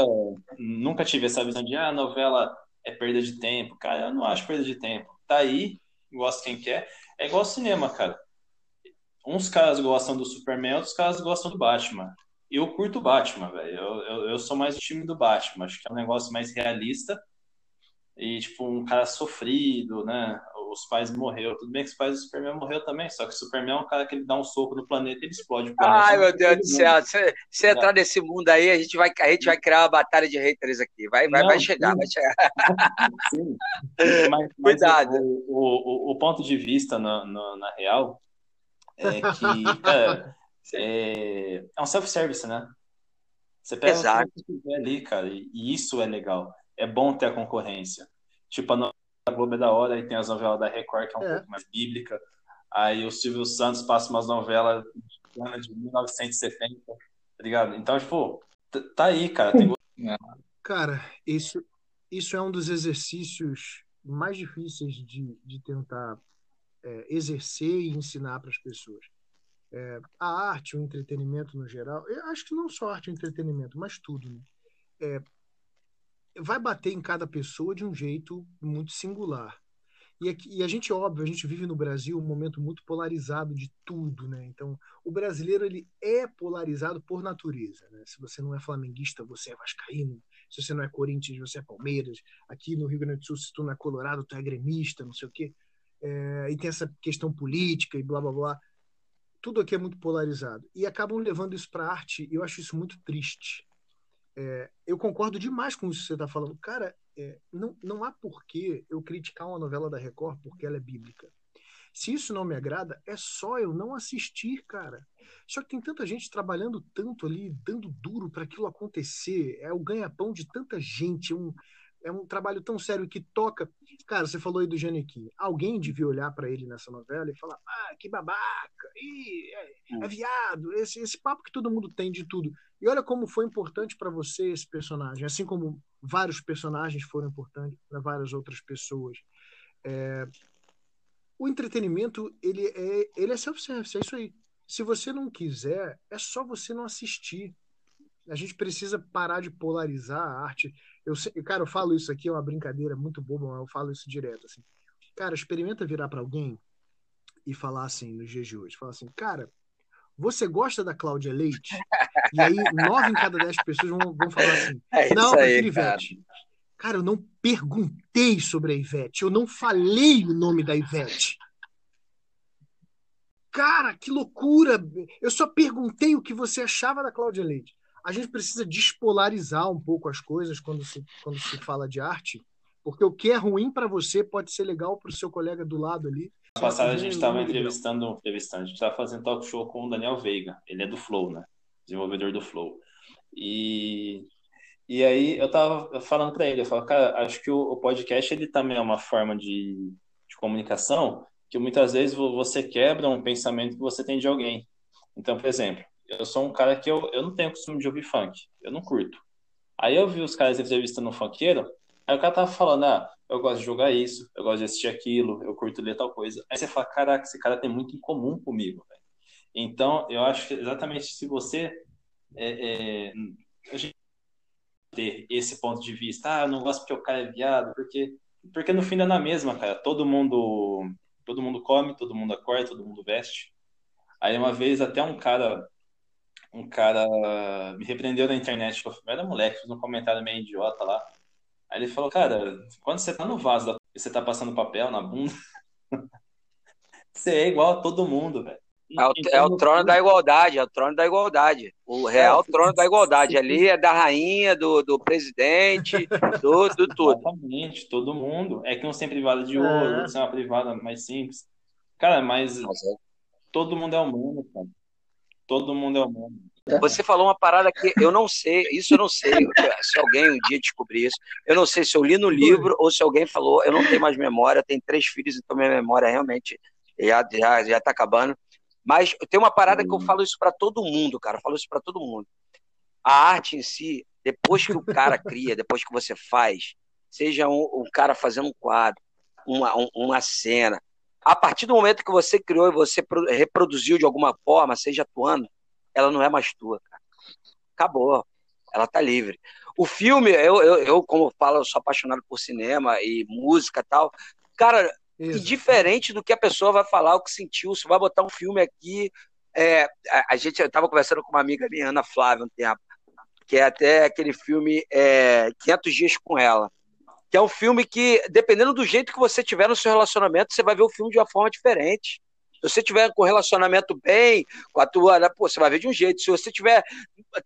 nunca tive essa visão de, ah, a novela é perda de tempo. Cara, eu não acho perda de tempo. Tá aí, gosta quem quer. É igual cinema, cara uns caras gostam do Superman, outros caras gostam do Batman. Eu curto Batman, velho. Eu, eu, eu, sou mais do time do Batman. Acho que é um negócio mais realista. E, tipo, um cara sofrido, né? Os pais morreram. Tudo bem que os pais do Superman morreram também. Só que o Superman é um cara que ele dá um soco no planeta e ele explode o planeta. Ai, meu Deus do céu. Se, se é. entrar nesse mundo aí, a gente vai, a gente vai criar uma batalha de haters aqui. Vai, vai, Não, vai chegar, sim. vai chegar. Sim. Mas, Cuidado. Mas o, o, o, ponto de vista, na, na, na real, é que, cara, é, é um self-service, né? Você pega Exato. o que quiser ali, cara, e isso é legal. É bom ter a concorrência. Tipo, a novela da Globo é da hora, aí tem as novelas da Record, que é um é. pouco mais bíblica. Aí o Silvio Santos passa umas novelas de 1970, tá ligado? Então, tipo, tá aí, cara. Tem... É. Cara, isso, isso é um dos exercícios mais difíceis de, de tentar é, exercer e ensinar para as pessoas. É, a arte, o entretenimento no geral, eu acho que não só arte e entretenimento, mas tudo, né? é, vai bater em cada pessoa de um jeito muito singular. E, aqui, e, a gente, óbvio, a gente vive no Brasil um momento muito polarizado de tudo, né? Então, o brasileiro, ele é polarizado por natureza, né? Se você não é flamenguista, você é vascaíno. Se você não é Corinthians, você é Palmeiras. Aqui no Rio Grande do Sul, se tu não é colorado, tu é gremista, não sei o quê é, e tem essa questão política e blá blá blá. Tudo aqui é muito polarizado. E acabam levando isso para arte, e eu acho isso muito triste. É, eu concordo demais com isso que você está falando. Cara, é, não, não há porquê eu criticar uma novela da Record porque ela é bíblica. Se isso não me agrada, é só eu não assistir, cara. Só que tem tanta gente trabalhando tanto ali, dando duro para aquilo acontecer. É o ganha-pão de tanta gente. É um, é um trabalho tão sério que toca. Cara, você falou aí do Janequim. Alguém devia olhar para ele nessa novela e falar: ah, que babaca, Ih, é, é, viado, esse, esse papo que todo mundo tem de tudo. E olha como foi importante para você esse personagem, assim como vários personagens foram importantes para várias outras pessoas. É, o entretenimento, ele é, ele é self-service, é isso aí. Se você não quiser, é só você não assistir. A gente precisa parar de polarizar a arte. Eu, cara, eu falo isso aqui, é uma brincadeira muito boba, mas eu falo isso direto. Assim. Cara, experimenta virar para alguém e falar assim, nos dias de hoje. Falar assim, cara, você gosta da Cláudia Leite? E aí, nove em cada dez pessoas vão, vão falar assim, é não, aí, prefiro Ivete. Cara. cara, eu não perguntei sobre a Ivete, eu não falei o nome da Ivete. Cara, que loucura! Eu só perguntei o que você achava da Cláudia Leite a gente precisa despolarizar um pouco as coisas quando se, quando se fala de arte, porque o que é ruim para você pode ser legal para o seu colega do lado ali. Na passada a gente estava entrevistando, entrevistando, a gente estava fazendo talk show com o Daniel Veiga, ele é do Flow, né? Desenvolvedor do Flow. E, e aí eu estava falando para ele, eu falo, cara, acho que o, o, podcast ele também é uma forma de, de comunicação que muitas vezes você quebra um pensamento que você tem de alguém. Então, por exemplo, eu sou um cara que eu, eu não tenho costume de ouvir funk, eu não curto. Aí eu vi os caras entrevistando um funkeiro, aí o cara tava falando, ah, eu gosto de jogar isso, eu gosto de assistir aquilo, eu curto ler tal coisa. Aí você fala, caraca, esse cara tem muito em comum comigo. Então, eu acho que exatamente se você. É, é, ter esse ponto de vista. Ah, eu não gosto porque o cara é viado, porque porque no fim dá na mesma, cara. Todo mundo todo mundo come, todo mundo acorda, todo mundo veste. Aí uma vez até um cara um cara me repreendeu na internet, eu era moleque, fiz um comentário meio idiota lá. Aí ele falou, cara, quando você tá no vaso e você tá passando papel na bunda, você é igual a todo mundo, velho. É o, é o, trono da igualdade, é o trono da igualdade. O real é, trono da igualdade. Ali é da rainha, do, do presidente, do, do tudo. Exatamente, todo mundo. É que um tem privada de ouro, é. outro tem uma privada mais simples. Cara, mas é. todo mundo é humano, cara. Todo mundo é humano. Você falou uma parada que eu não sei, isso eu não sei se alguém um dia descobrir isso. Eu não sei se eu li no livro ou se alguém falou. Eu não tenho mais memória, tenho três filhos, então minha memória realmente já, já, já tá acabando. Mas tem uma parada que eu falo isso para todo mundo, cara. Eu falo isso para todo mundo. A arte em si, depois que o cara cria, depois que você faz, seja um, um cara fazendo um quadro, uma, um, uma cena, a partir do momento que você criou e você reproduziu de alguma forma, seja atuando, ela não é mais tua, cara. Acabou. Ela tá livre. O filme, eu, eu, eu como falo, eu sou apaixonado por cinema e música e tal. Cara, Isso. diferente do que a pessoa vai falar, o que sentiu, se vai botar um filme aqui. É, a, a, gente, eu tava conversando com uma amiga minha, Ana Flávia, um tempo, que é até aquele filme é, 500 Dias com Ela que é um filme que, dependendo do jeito que você tiver no seu relacionamento, você vai ver o filme de uma forma diferente. Se você tiver com relacionamento bem, com a tua, né, pô, você vai ver de um jeito. Se você tiver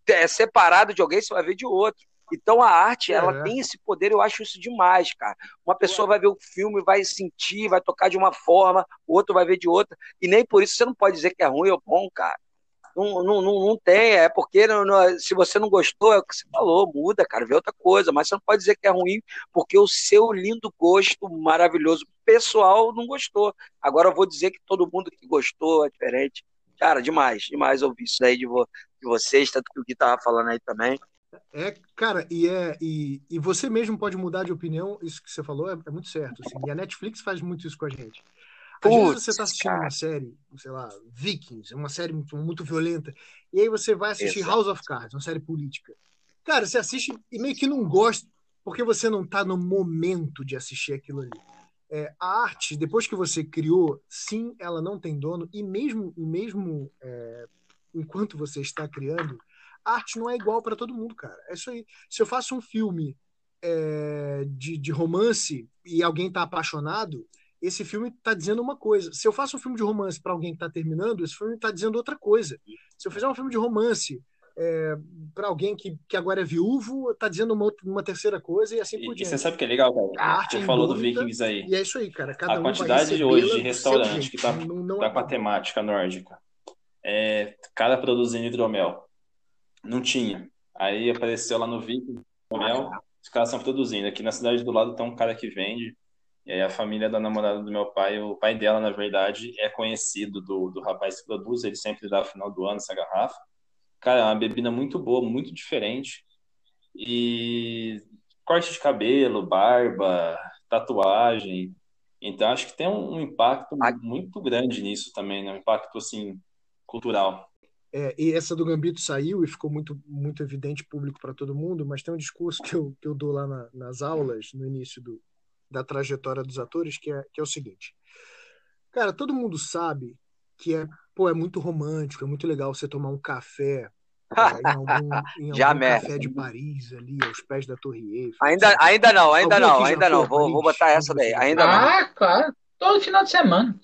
é, separado de alguém, você vai ver de outro. Então a arte, é. ela tem esse poder, eu acho isso demais, cara. Uma pessoa vai ver o filme, vai sentir, vai tocar de uma forma, o outro vai ver de outra, e nem por isso você não pode dizer que é ruim ou bom, cara. Não, não, não, tem, é porque não, não, se você não gostou, é o que você falou, muda, cara, vê outra coisa, mas você não pode dizer que é ruim, porque o seu lindo gosto maravilhoso pessoal não gostou. Agora eu vou dizer que todo mundo que gostou é diferente. Cara, demais, demais ouvir isso aí de, vo, de vocês, tanto que o Gui tava falando aí também. É, cara, e, é, e, e você mesmo pode mudar de opinião, isso que você falou é, é muito certo. Assim, e a Netflix faz muito isso com a gente. Às Putz, vezes você está assistindo cara. uma série, sei lá, Vikings, uma série muito, muito violenta, e aí você vai assistir Exato. House of Cards, uma série política. Cara, você assiste e meio que não gosta, porque você não está no momento de assistir aquilo ali. É, a arte, depois que você criou, sim, ela não tem dono, e mesmo, mesmo é, enquanto você está criando, a arte não é igual para todo mundo, cara. É isso aí. Se eu faço um filme é, de, de romance e alguém está apaixonado, esse filme está dizendo uma coisa. Se eu faço um filme de romance para alguém que está terminando, esse filme está dizendo outra coisa. Se eu fizer um filme de romance é, para alguém que, que agora é viúvo, está dizendo uma, uma terceira coisa e assim por diante. E você sabe que é legal, cara? A arte você é falou do Vikings aí. E é isso aí, cara. Cada a um quantidade de hoje de restaurante que está tá com a temática nórdica. É, cada produzindo hidromel. Não tinha. Aí apareceu lá no Vikings, hidromel, os caras estão produzindo. Aqui na cidade do lado tem um cara que vende e aí a família da namorada do meu pai, o pai dela, na verdade, é conhecido do, do rapaz que produz, ele sempre dá no final do ano essa garrafa. Cara, é uma bebida muito boa, muito diferente. E corte de cabelo, barba, tatuagem. Então acho que tem um, um impacto muito grande nisso também, né? Um impacto assim cultural. É, e essa do Gambito saiu e ficou muito, muito evidente público para todo mundo, mas tem um discurso que eu, que eu dou lá na, nas aulas, no início do, da trajetória dos atores, que é, que é o seguinte. Cara, todo mundo sabe que é, pô, é muito romântico, é muito legal você tomar um café é, em algum, em algum café de Paris ali, aos pés da Torre Eiffel. Ainda, ainda não, ainda não, ainda não. Vou, vou botar essa daí. Ainda ah, não. claro. Todo final de semana.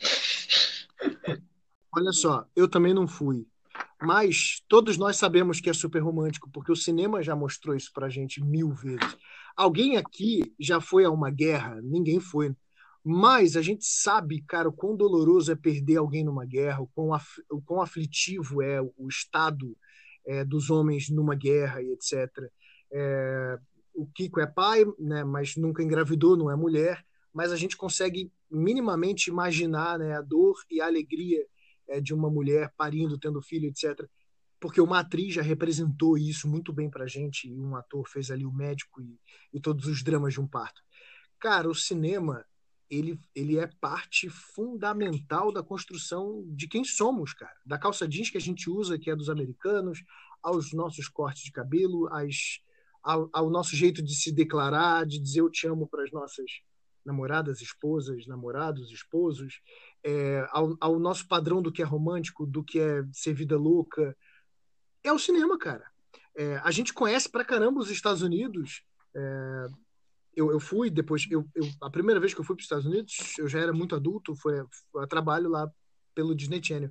Olha só, eu também não fui. Mas todos nós sabemos que é super romântico, porque o cinema já mostrou isso pra gente mil vezes. Alguém aqui já foi a uma guerra? Ninguém foi. Mas a gente sabe, cara, o quão doloroso é perder alguém numa guerra, o quão, af, o quão aflitivo é o estado é, dos homens numa guerra e etc. É, o Kiko é pai, né, mas nunca engravidou, não é mulher, mas a gente consegue minimamente imaginar né, a dor e a alegria é, de uma mulher parindo, tendo filho, etc porque uma atriz já representou isso muito bem pra gente, e um ator fez ali o médico e, e todos os dramas de um parto. Cara, o cinema, ele, ele é parte fundamental da construção de quem somos, cara. Da calça jeans que a gente usa, que é dos americanos, aos nossos cortes de cabelo, às, ao, ao, nosso jeito de se declarar, de dizer eu te amo para as nossas namoradas, esposas, namorados, esposos, é, ao, ao, nosso padrão do que é romântico, do que é ser vida louca. É o cinema, cara. É, a gente conhece pra caramba os Estados Unidos. É, eu, eu fui depois, eu, eu, a primeira vez que eu fui para os Estados Unidos, eu já era muito adulto, foi, a trabalho lá pelo Disney Channel.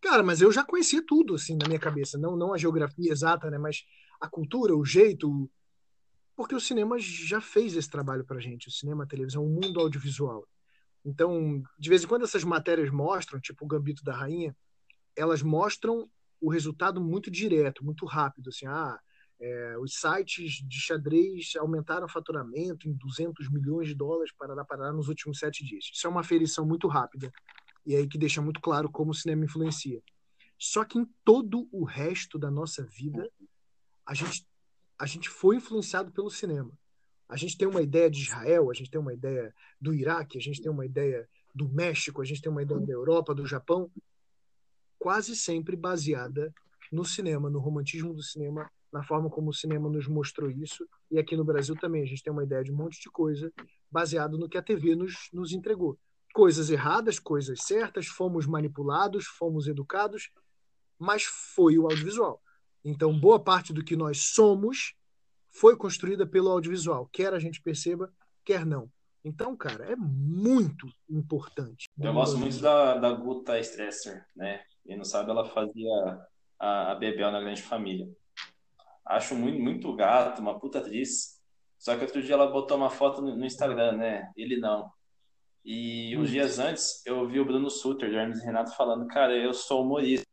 Cara, mas eu já conhecia tudo assim na minha cabeça, não não a geografia exata, né, mas a cultura, o jeito, porque o cinema já fez esse trabalho pra gente, o cinema, a televisão, o mundo audiovisual. Então, de vez em quando essas matérias mostram, tipo o Gambito da Rainha, elas mostram o resultado muito direto, muito rápido, assim, ah, é, os sites de xadrez aumentaram o faturamento em 200 milhões de dólares para parar nos últimos sete dias. Isso é uma aferição muito rápida e aí que deixa muito claro como o cinema influencia. Só que em todo o resto da nossa vida, a gente, a gente foi influenciado pelo cinema. A gente tem uma ideia de Israel, a gente tem uma ideia do Iraque, a gente tem uma ideia do México, a gente tem uma ideia da Europa, do Japão, quase sempre baseada no cinema, no romantismo do cinema na forma como o cinema nos mostrou isso. E aqui no Brasil também a gente tem uma ideia de um monte de coisa baseado no que a TV nos, nos entregou. Coisas erradas, coisas certas, fomos manipulados, fomos educados, mas foi o audiovisual. Então, boa parte do que nós somos foi construída pelo audiovisual, quer a gente perceba, quer não. Então, cara, é muito importante. Eu gosto muito da, da Guta Stresser, né? Quem não sabe, ela fazia a, a Bebel na Grande Família. Acho muito, muito gato, uma puta atriz. Só que outro dia ela botou uma foto no Instagram, né? Ele não. E uns dias antes eu vi o Bruno Suter, do Hermes Renato, falando: Cara, eu sou humorista.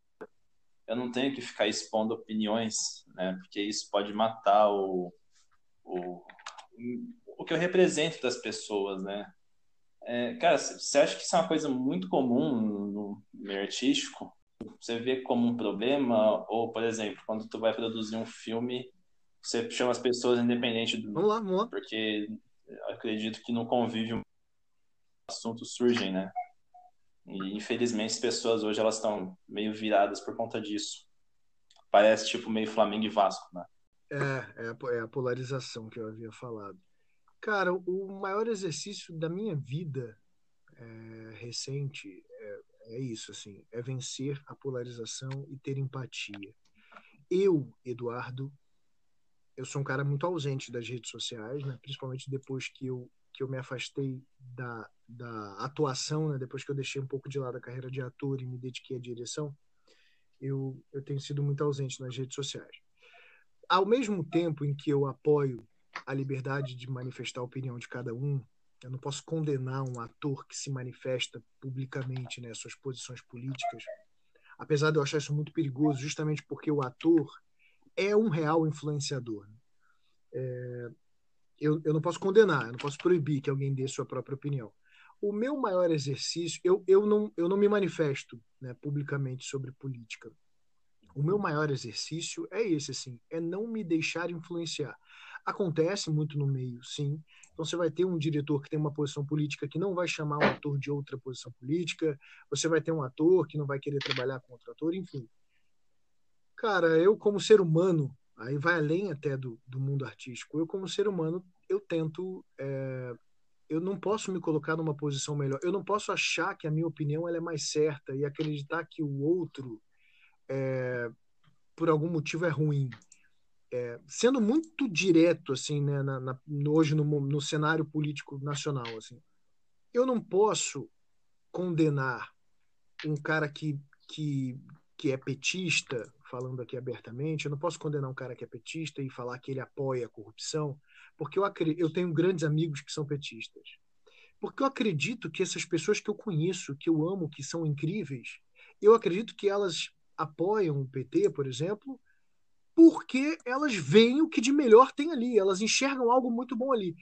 Eu não tenho que ficar expondo opiniões, né? Porque isso pode matar o, o, o que eu represento das pessoas, né? É, cara, você acha que isso é uma coisa muito comum no meio artístico? você vê como um problema? Ou, por exemplo, quando tu vai produzir um filme, você chama as pessoas independente do... Vamos lá, vamos lá. Porque acredito que no convívio assuntos surgem, né? E infelizmente as pessoas hoje elas estão meio viradas por conta disso. Parece tipo meio Flamengo e Vasco, né? É, é a, é a polarização que eu havia falado. Cara, o maior exercício da minha vida é, recente é isso, assim, é vencer a polarização e ter empatia. Eu, Eduardo, eu sou um cara muito ausente das redes sociais, né? principalmente depois que eu, que eu me afastei da, da atuação, né? depois que eu deixei um pouco de lado a carreira de ator e me dediquei à direção, eu, eu tenho sido muito ausente nas redes sociais. Ao mesmo tempo em que eu apoio a liberdade de manifestar a opinião de cada um, eu não posso condenar um ator que se manifesta publicamente, né, suas posições políticas. Apesar de eu achar isso muito perigoso, justamente porque o ator é um real influenciador. É, eu, eu não posso condenar, eu não posso proibir que alguém dê sua própria opinião. O meu maior exercício, eu, eu, não, eu não me manifesto né, publicamente sobre política. O meu maior exercício é esse, assim, é não me deixar influenciar. Acontece muito no meio, sim. Então você vai ter um diretor que tem uma posição política que não vai chamar um ator de outra posição política, você vai ter um ator que não vai querer trabalhar com outro ator, enfim. Cara, eu como ser humano, aí vai além até do, do mundo artístico, eu como ser humano, eu tento... É, eu não posso me colocar numa posição melhor. Eu não posso achar que a minha opinião ela é mais certa e acreditar que o outro, é, por algum motivo, é ruim é, sendo muito direto assim né, na, na, hoje no, no, cenário político nacional assim eu não posso condenar um cara que, que, que é petista falando aqui abertamente eu não posso condenar um cara que é petista e falar que ele apoia a corrupção porque eu acredito, eu tenho grandes amigos que são petistas. Porque eu acredito que essas pessoas que eu conheço que eu amo que são incríveis eu acredito que elas apoiam o PT por exemplo porque elas veem o que de melhor tem ali, elas enxergam algo muito bom ali.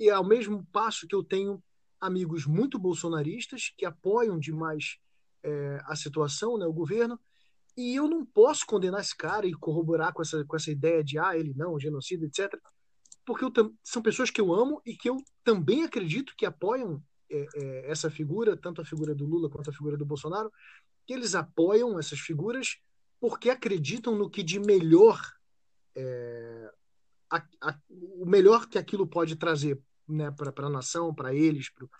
E ao mesmo passo que eu tenho amigos muito bolsonaristas que apoiam demais é, a situação, né, o governo, e eu não posso condenar esse cara e corroborar com essa, com essa ideia de ah, ele não, genocida, etc. Porque são pessoas que eu amo e que eu também acredito que apoiam é, é, essa figura, tanto a figura do Lula quanto a figura do Bolsonaro, que eles apoiam essas figuras porque acreditam no que de melhor é, a, a, o melhor que aquilo pode trazer né, para a nação, para eles. Pro...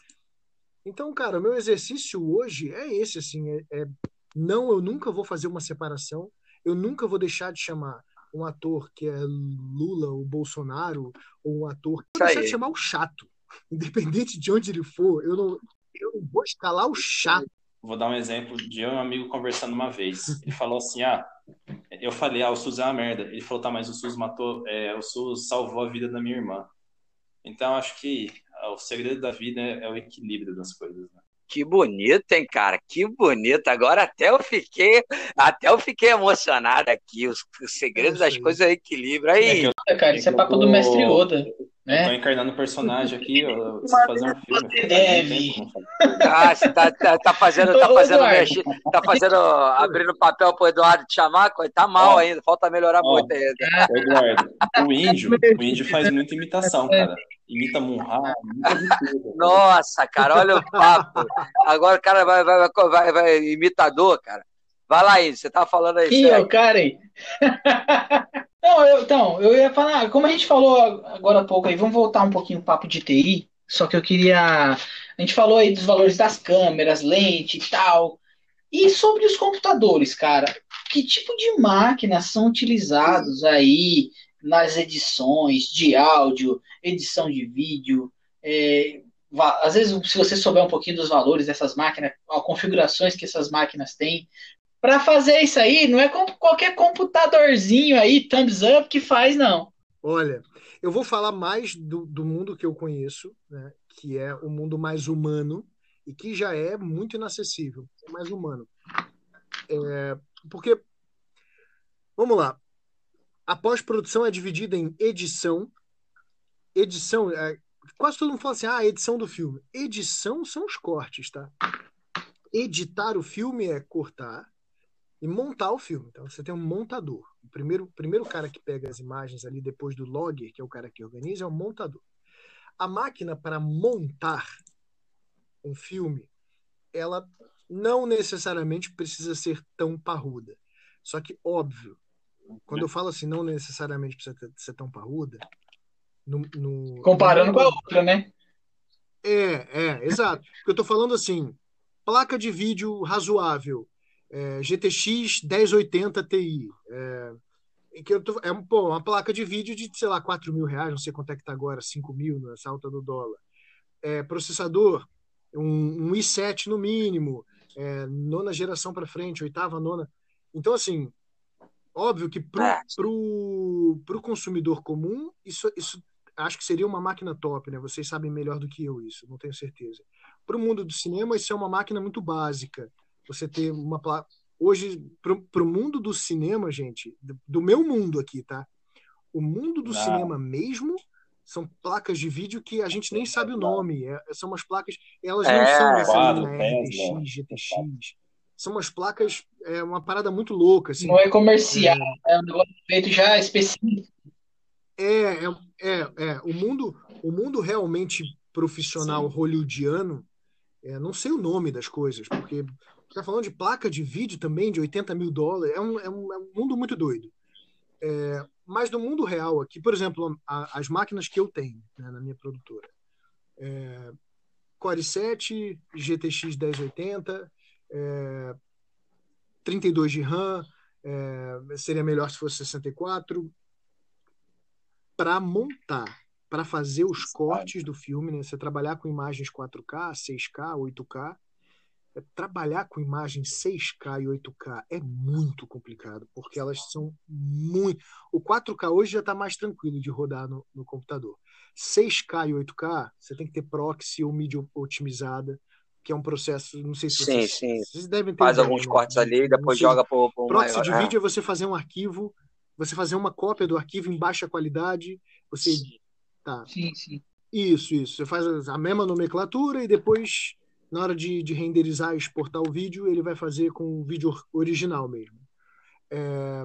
Então, cara, o meu exercício hoje é esse, assim, é, é, não, eu nunca vou fazer uma separação, eu nunca vou deixar de chamar um ator que é Lula ou Bolsonaro, ou um ator que deixar de chamar o chato, independente de onde ele for, eu não, eu não vou escalar o chato. Vou dar um exemplo de eu e um amigo conversando uma vez. Ele falou assim: ah, eu falei, ah, o SUS é uma merda. Ele falou, tá, mas o SUS matou, é, o SUS salvou a vida da minha irmã. Então, acho que ah, o segredo da vida é, é o equilíbrio das coisas, né? Que bonito, hein, cara? Que bonito. Agora até eu fiquei, até eu fiquei emocionado aqui. Os, os segredos das coisas é o equilíbrio. Aí, é eu, cara, isso é, é papo do mestre Oda. Né? Tô encarnando um personagem aqui, eu fazer um filme. Deve. Ah, você tá, tá, tá fazendo, tá fazendo, mexe, tá fazendo, abrindo papel pro Eduardo te chamar, tá mal ainda, falta melhorar ó, muito ainda. Eduardo, o índio, o índio faz muita imitação, cara. Imita tudo. Nossa, cara, olha o papo. Agora o cara vai, vai, vai, vai, vai imitador, cara. Vai lá, Índio, você tava falando aí. Ih, o cara aí. Não, eu, então, eu ia falar, como a gente falou agora há pouco aí, vamos voltar um pouquinho o papo de TI, só que eu queria. A gente falou aí dos valores das câmeras, lente e tal. E sobre os computadores, cara, que tipo de máquinas são utilizados aí nas edições de áudio, edição de vídeo? É, às vezes, se você souber um pouquinho dos valores dessas máquinas, as configurações que essas máquinas têm, para fazer isso aí, não é qualquer computadorzinho aí, thumbs up, que faz, não. Olha, eu vou falar mais do, do mundo que eu conheço, né, que é o mundo mais humano e que já é muito inacessível, é mais humano. É, porque, vamos lá, a pós-produção é dividida em edição, edição, é, quase todo mundo fala assim, ah, edição do filme. Edição são os cortes, tá? Editar o filme é cortar, e montar o filme. Então você tem um montador. O primeiro, primeiro cara que pega as imagens ali depois do logger, que é o cara que organiza, é o montador. A máquina para montar um filme, ela não necessariamente precisa ser tão parruda. Só que, óbvio, quando eu falo assim, não necessariamente precisa ser tão parruda. No, no, Comparando no... com a outra, né? É, é, exato. Eu estou falando assim, placa de vídeo razoável é, GTX 1080 Ti. É, que eu tô, é pô, uma placa de vídeo de, sei lá, 4 mil reais, não sei quanto é que tá agora, 5 mil nessa alta do dólar. É, processador, um, um, i7 no mínimo, é, nona geração para frente, oitava, nona. Então, assim, óbvio que pro, é. pro, pro consumidor comum, isso, isso acho que seria uma máquina top, né? Vocês sabem melhor do que eu isso, não tenho certeza. Para o mundo do cinema, isso é uma máquina muito básica você ter uma placa. Hoje, para o mundo do cinema, gente, do meu mundo aqui, tá? O mundo do Não. cinema mesmo são placas de vídeo que a gente nem sabe o nome. É, são umas placas, elas é, não são essa linha RTX, GTX. São umas placas, é uma parada muito louca. Assim. Não é comercial, é, é um negócio feito já específico. É, é, é, é, o mundo, o mundo realmente profissional Sim. hollywoodiano, é, não sei o nome das coisas, porque está falando de placa de vídeo também de 80 mil dólares. É um, é um, é um mundo muito doido. É, mas no mundo real aqui, por exemplo, a, as máquinas que eu tenho né, na minha produtora. É, Core 7, GTX 1080, é, 32 de RAM, é, seria melhor se fosse 64. Para montar, para fazer os cortes do filme, né, você trabalhar com imagens 4K, 6K, 8K, é, trabalhar com imagens 6K e 8K é muito complicado, porque elas são muito. O 4K hoje já está mais tranquilo de rodar no, no, computador. 6K e 8K, você tem que ter proxy ou mídia otimizada, que é um processo. Não sei se sim, vocês, sim. vocês devem ter. Faz alguns né? cortes ali e depois joga para o. Proxy maior. de é. vídeo é você fazer um arquivo, você fazer uma cópia do arquivo em baixa qualidade, você. Sim. Tá. Sim, sim. Isso, isso. Você faz a mesma nomenclatura e depois na hora de, de renderizar e exportar o vídeo, ele vai fazer com o vídeo original mesmo. É...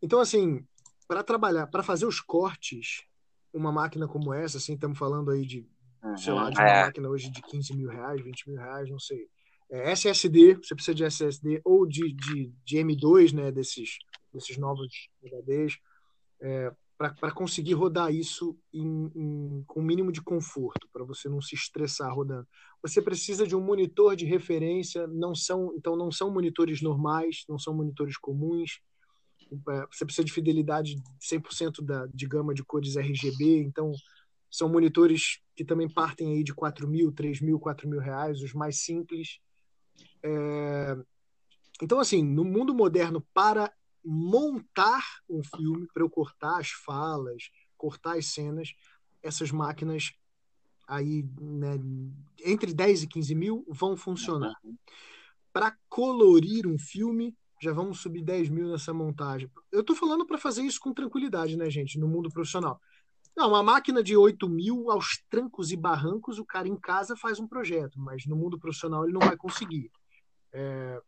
Então, assim, para trabalhar, para fazer os cortes, uma máquina como essa, assim, estamos falando aí de, uhum, sei lá, de uma é. máquina hoje de 15 mil reais, 20 mil reais, não sei. É, SSD, você precisa de SSD ou de, de, de M2, né, desses, desses novos HDs, é, para conseguir rodar isso em, em, com o mínimo de conforto, para você não se estressar rodando. Você precisa de um monitor de referência, não são, então não são monitores normais, não são monitores comuns. É, você precisa de fidelidade 100% da, de gama de cores RGB, então são monitores que também partem aí de 4 mil, 3 mil, 4 mil reais, os mais simples. É... Então, assim, no mundo moderno, para montar um filme, para eu cortar as falas, cortar as cenas, essas máquinas aí né, entre 10 e 15 mil vão funcionar. Para colorir um filme, já vamos subir 10 mil nessa montagem. Eu estou falando para fazer isso com tranquilidade, né, gente, no mundo profissional. Não, uma máquina de 8 mil aos trancos e barrancos, o cara em casa faz um projeto, mas no mundo profissional ele não vai conseguir. É,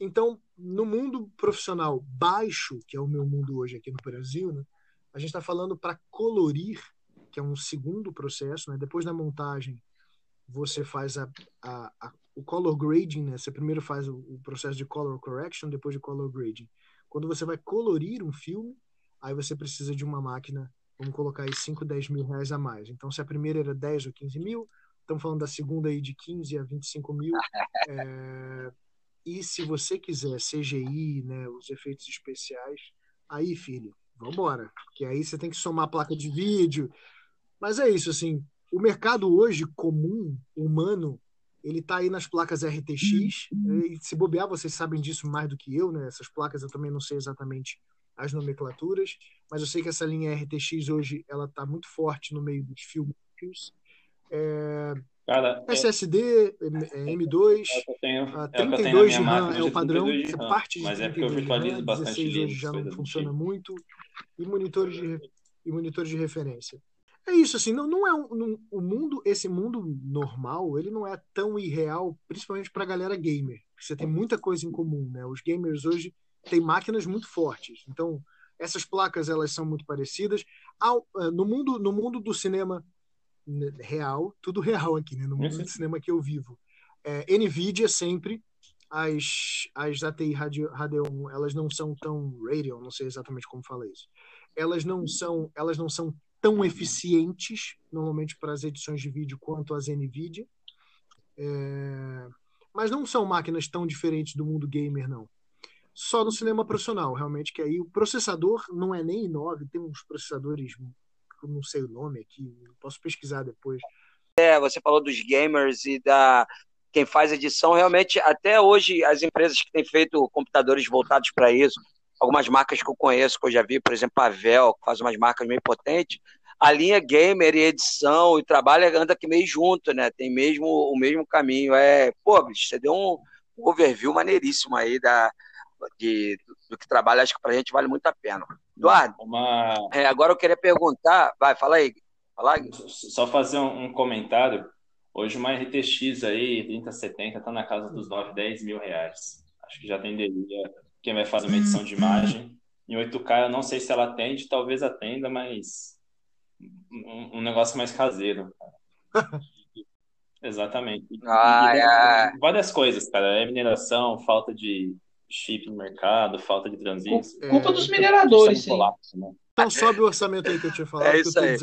então, no mundo profissional baixo, que é o meu mundo hoje aqui no Brasil, né, a gente está falando para colorir, que é um segundo processo. Né, depois da montagem, você faz a, a, a, o color grading, né, você primeiro faz o, o processo de color correction, depois de color grading. Quando você vai colorir um filme, aí você precisa de uma máquina, vamos colocar aí 5, 10 mil reais a mais. Então, se a primeira era 10 ou 15 mil, estamos falando da segunda aí de 15 a 25 mil. É, e se você quiser CGI, né, os efeitos especiais, aí, filho, vambora. Porque aí você tem que somar a placa de vídeo. Mas é isso, assim, o mercado hoje comum, humano, ele está aí nas placas RTX. Uhum. E se bobear, vocês sabem disso mais do que eu, né? Essas placas eu também não sei exatamente as nomenclaturas, mas eu sei que essa linha RTX hoje ela está muito forte no meio dos filmes. É, Cara, SSD, M2, é eu tenho, 32 é de RAM é o padrão, você parte de mas é porque eu virtualizo bastante 16 hoje já não funciona tipo. muito, e monitores de, e monitores de referência. É isso, assim, não, não é um, o mundo, esse mundo normal, ele não é tão irreal, principalmente para a galera gamer. Você tem muita coisa em comum, né? Os gamers hoje têm máquinas muito fortes, então essas placas elas são muito parecidas. Ao, eh, no mundo, no mundo do cinema real, tudo real aqui, né? no mundo do cinema que eu vivo. É, NVIDIA sempre, as, as ATI Radeon, elas não são tão Radeon, não sei exatamente como fala isso. Elas não são, elas não são tão eficientes, normalmente para as edições de vídeo, quanto as NVIDIA. É, mas não são máquinas tão diferentes do mundo gamer, não. Só no cinema profissional, realmente, que aí o processador não é nem i9, tem uns processadores eu não sei o nome aqui, posso pesquisar depois. É, você falou dos gamers e da quem faz edição, realmente, até hoje, as empresas que têm feito computadores voltados para isso, algumas marcas que eu conheço, que eu já vi, por exemplo, a Vel, que faz umas marcas meio potentes, a linha gamer e edição e trabalho anda aqui meio junto, né? Tem mesmo o mesmo caminho. É, pô, bicho, você deu um overview maneiríssimo aí da, de, do que trabalha, acho que para a gente vale muito a pena. Eduardo, uma... é, agora eu queria perguntar, vai, fala aí. Fala aí. Só fazer um, um comentário. Hoje uma RTX aí, 3070, está na casa dos 9, 10 mil reais. Acho que já atenderia quem vai fazer uma edição de imagem. Em 8K eu não sei se ela atende, talvez atenda, mas um, um negócio mais caseiro. Exatamente. Ah, é. Várias coisas, cara. É mineração, falta de chip no mercado, falta de transição. Culpa é, dos mineradores, sim. Colapso, né? Então sobe o orçamento aí que eu tinha falado. É isso aí.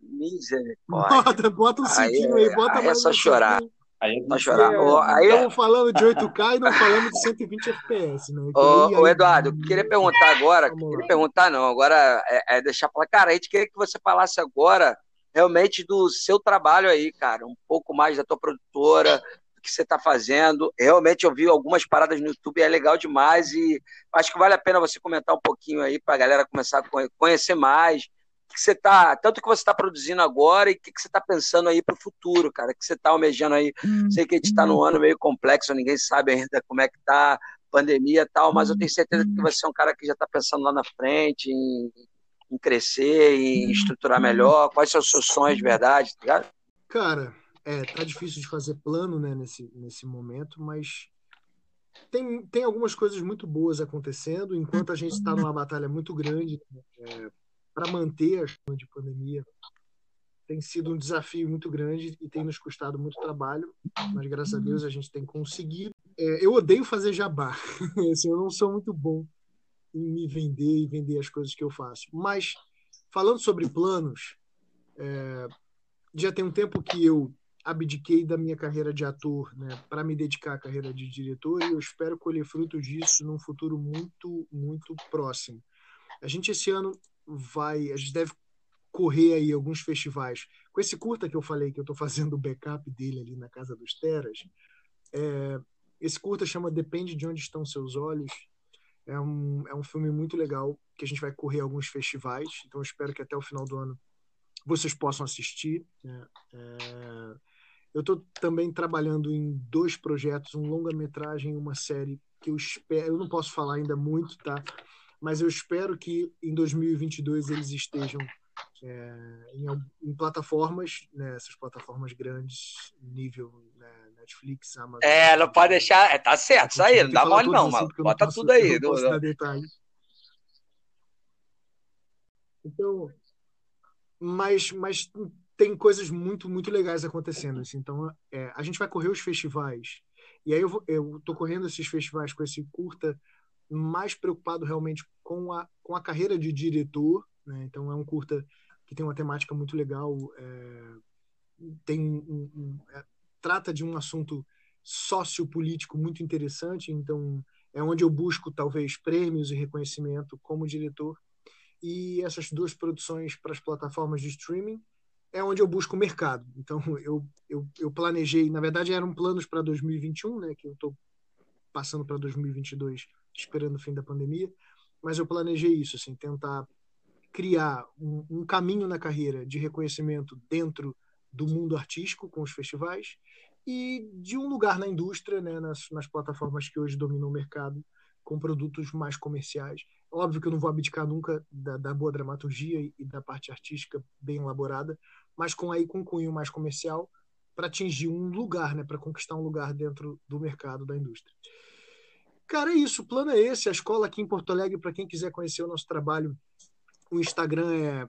Misericórdia. Bota, bota um cinquinho aí, bota aí é só chorar. Aí é só chorar. É, aí estamos falando de 8K e não falando de 120 FPS, né? Ô, aí, Eduardo, eu queria perguntar agora, queria lá. perguntar não, agora é, é deixar falar, cara, a gente queria que você falasse agora realmente do seu trabalho aí, cara, um pouco mais da tua produtora, que você está fazendo. Realmente eu vi algumas paradas no YouTube, é legal demais e acho que vale a pena você comentar um pouquinho aí para a galera começar a conhecer mais. O que você tá, tanto que você está produzindo agora e o que, você está pensando aí para o futuro, cara? O que você está almejando aí? Hum, Sei que a gente está num ano meio complexo, ninguém sabe ainda como é que tá pandemia e tal, mas eu tenho certeza que você é um cara que já está pensando lá na frente em, em crescer, em estruturar melhor. Quais são os seus sonhos de verdade, tá ligado? Cara, é, tá difícil de fazer plano né, nesse, nesse momento, mas tem, tem algumas coisas muito boas acontecendo, enquanto a gente está numa batalha muito grande né, é, para manter a de pandemia. Tem sido um desafio muito grande e tem nos custado muito trabalho, mas graças a Deus a gente tem conseguido. É, eu odeio fazer jabá, assim, eu não sou muito bom em me vender e vender as coisas que eu faço. Mas, falando sobre planos, é, já tem um tempo que eu abdiquei da minha carreira de ator né, para me dedicar à carreira de diretor e eu espero colher frutos disso num futuro muito, muito próximo. A gente esse ano vai, a gente deve correr aí alguns festivais. Com esse curta que eu falei que eu estou fazendo o backup dele ali na Casa dos Teras, é, esse curta chama Depende de Onde Estão Seus Olhos. É um, é um filme muito legal que a gente vai correr alguns festivais, então eu espero que até o final do ano vocês possam assistir. Né? É, eu estou também trabalhando em dois projetos, um longa-metragem e uma série que eu espero, eu não posso falar ainda muito, tá? Mas eu espero que em 2022 eles estejam é, em, em, plataformas, né, essas plataformas grandes, nível né, Netflix, Amazon. É, não pode deixar, é, tá certo, isso aí, não dá mole não, assim, mano. Bota posso, tudo aí. Não posso detalhe. Então, mas, mas tem coisas muito, muito legais acontecendo. Assim. Então, é, a gente vai correr os festivais. E aí eu, vou, eu tô correndo esses festivais com esse curta mais preocupado realmente com a, com a carreira de diretor. Né? Então, é um curta que tem uma temática muito legal. É, tem um, um, é, trata de um assunto sociopolítico muito interessante. Então, é onde eu busco, talvez, prêmios e reconhecimento como diretor. E essas duas produções para as plataformas de streaming é onde eu busco o mercado. Então, eu, eu, eu planejei, na verdade, eram planos para 2021, né, que eu estou passando para 2022, esperando o fim da pandemia, mas eu planejei isso, assim, tentar criar um, um caminho na carreira de reconhecimento dentro do mundo artístico com os festivais e de um lugar na indústria, né, nas, nas plataformas que hoje dominam o mercado, com produtos mais comerciais. Óbvio que eu não vou abdicar nunca da, da boa dramaturgia e, e da parte artística bem elaborada, mas com aí com cunho mais comercial para atingir um lugar, né, para conquistar um lugar dentro do mercado da indústria. Cara, é isso, o plano é esse. A escola aqui em Porto Alegre, para quem quiser conhecer o nosso trabalho, o Instagram é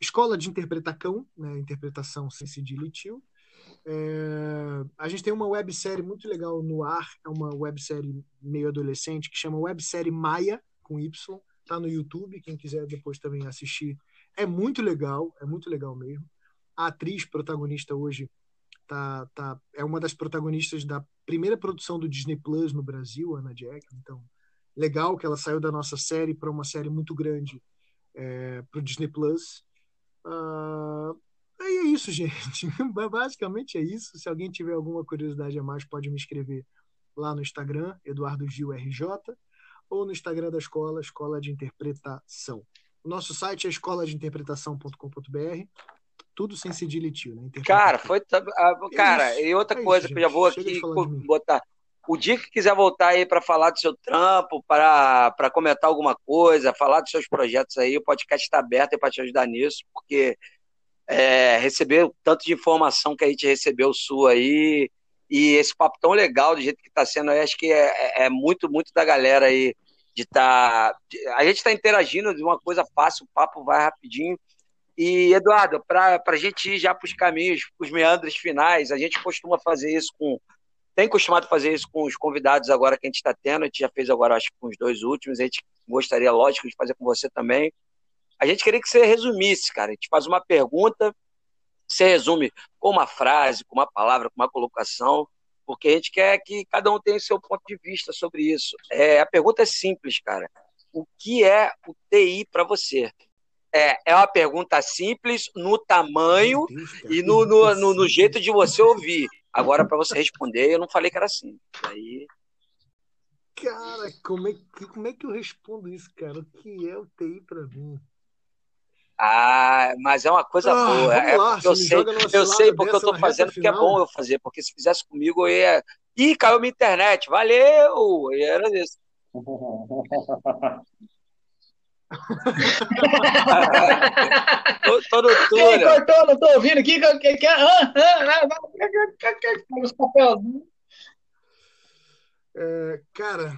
Escola de Interpretacão, né, interpretação sem cedilha e. É, a gente tem uma websérie muito legal no ar, é uma websérie meio adolescente que chama Websérie Maia, com Y, tá no YouTube, quem quiser depois também assistir. É muito legal, é muito legal mesmo. A atriz protagonista hoje tá, tá, é uma das protagonistas da primeira produção do Disney Plus no Brasil, Ana Jack. Então, legal que ela saiu da nossa série para uma série muito grande é, para o Disney Plus. Uh, aí é isso, gente. Basicamente é isso. Se alguém tiver alguma curiosidade a mais, pode me escrever lá no Instagram, Eduardo Gil RJ, ou no Instagram da escola, Escola de Interpretação. O nosso site é escoladeinterpretação.com.br tudo sem cedilha e tio, né? Cara, foi. Cara, isso, e outra é coisa isso, que eu já vou aqui botar. O dia que quiser voltar aí para falar do seu trampo, para comentar alguma coisa, falar dos seus projetos aí, o podcast está aberto para te ajudar nisso, porque é, receber o tanto de informação que a gente recebeu sua aí, e esse papo tão legal do jeito que está sendo aí, acho que é, é, é, muito, muito da galera aí de estar. Tá, a gente está interagindo de uma coisa fácil, o papo vai rapidinho. E, Eduardo, para a gente ir já para os caminhos, os meandros finais, a gente costuma fazer isso com. Tem costumado fazer isso com os convidados agora que a gente está tendo, a gente já fez agora, acho que com os dois últimos, a gente gostaria, lógico, de fazer com você também. A gente queria que você resumisse, cara. A gente faz uma pergunta, você resume com uma frase, com uma palavra, com uma colocação, porque a gente quer que cada um tenha o seu ponto de vista sobre isso. É, a pergunta é simples, cara. O que é o TI para você? É, é uma pergunta simples no tamanho Deus, e no, no, no, no, jeito de você ouvir. Agora, para você responder, eu não falei que era simples. Aí. Cara, como é, que, como é que eu respondo isso, cara? O que é o TI para mim? Ah, mas é uma coisa ah, boa. É lá, eu sei, eu sei porque eu tô fazendo, porque é bom eu fazer, porque se fizesse comigo eu ia. Ih, caiu minha internet, valeu! E era isso. tô, tô no Quem cortou? Não tô ouvindo aqui. Que, que, ah, é, cara,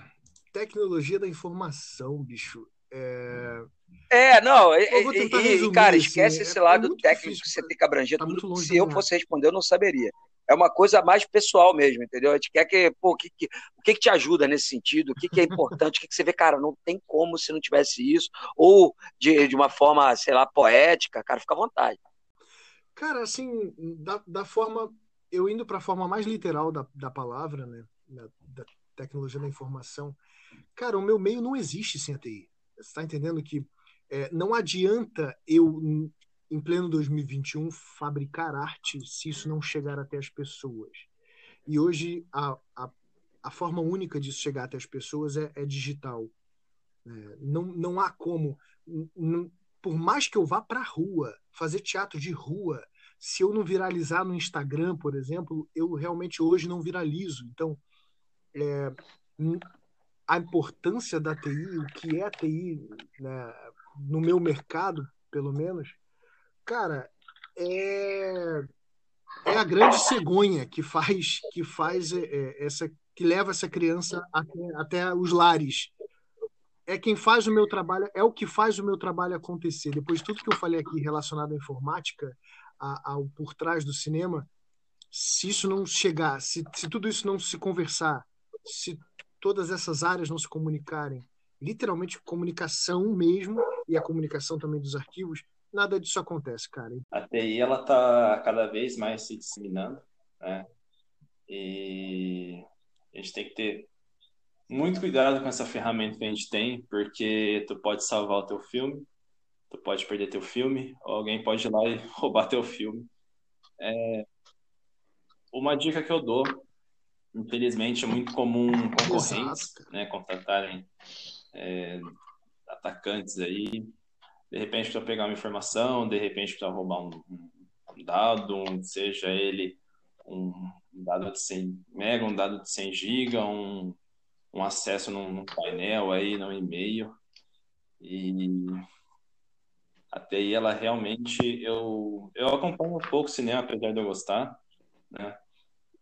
tecnologia da informação, bicho. É, é não, e, e, cara, assim, esquece esse é, lado é técnico difícil, que você tem que abranger tá tudo. Se eu fosse responder, eu não saberia. É uma coisa mais pessoal mesmo, entendeu? A gente quer que, pô, que, que, o que, que te ajuda nesse sentido? O que, que é importante? o que, que você vê, cara, não tem como se não tivesse isso, ou de, de uma forma, sei lá, poética, cara, fica à vontade. Cara, assim, da, da forma, eu indo para a forma mais literal da, da palavra, né, da, da tecnologia da informação, cara, o meu meio não existe sem a TI. Você está entendendo que é, não adianta eu, em pleno 2021, fabricar arte se isso não chegar até as pessoas. E hoje a, a, a forma única disso chegar até as pessoas é, é digital. É, não, não há como. Não, por mais que eu vá para a rua, fazer teatro de rua, se eu não viralizar no Instagram, por exemplo, eu realmente hoje não viralizo. Então, é, a importância da TI, o que é a TI, né, no meu mercado, pelo menos, cara, é, é a grande cegonha que faz que faz é, é, essa que leva essa criança até, até os lares. É quem faz o meu trabalho, é o que faz o meu trabalho acontecer. Depois de tudo que eu falei aqui relacionado à informática, ao por trás do cinema, se isso não chegar, se, se tudo isso não se conversar, se todas essas áreas não se comunicarem, literalmente comunicação mesmo, e a comunicação também dos arquivos, nada disso acontece, cara. A TI ela está cada vez mais se disseminando, né? E a gente tem que ter muito cuidado com essa ferramenta que a gente tem, porque tu pode salvar o teu filme, tu pode perder teu filme, ou alguém pode ir lá e roubar teu filme. É... Uma dica que eu dou, infelizmente é muito comum concorrentes, né, contratarem é, atacantes aí, de repente para pegar uma informação, de repente para roubar um, um, dado, um, seja ele um dado de 100 mega, um dado de 100 giga, um, um acesso num, num painel aí, num e-mail. E até aí ela realmente eu eu acompanho um pouco cinema apesar de eu gostar, né?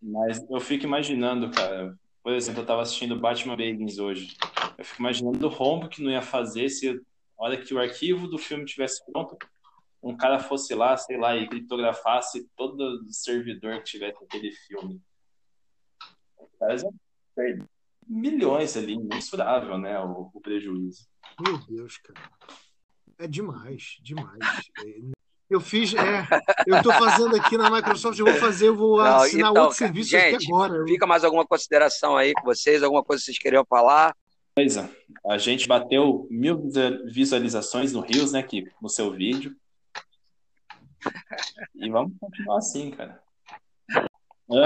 Mas eu fico imaginando, cara, por exemplo, eu estava assistindo Batman Begins hoje. Eu fico imaginando o rombo que não ia fazer se, a hora que o arquivo do filme tivesse pronto, um cara fosse lá, sei lá, e criptografasse todo o servidor que tivesse aquele filme. Os caras iam perder milhões ali, imensurável, né, o, o prejuízo. Meu Deus, cara. É demais, demais. É, eu fiz, é, eu estou fazendo aqui na Microsoft, eu vou fazer, eu vou Não, assinar então, outro serviço gente, aqui agora. Fica mais alguma consideração aí com vocês, alguma coisa que vocês queriam falar? Coisa, a gente bateu mil visualizações no Rios, né, aqui, no seu vídeo. E vamos continuar assim, cara.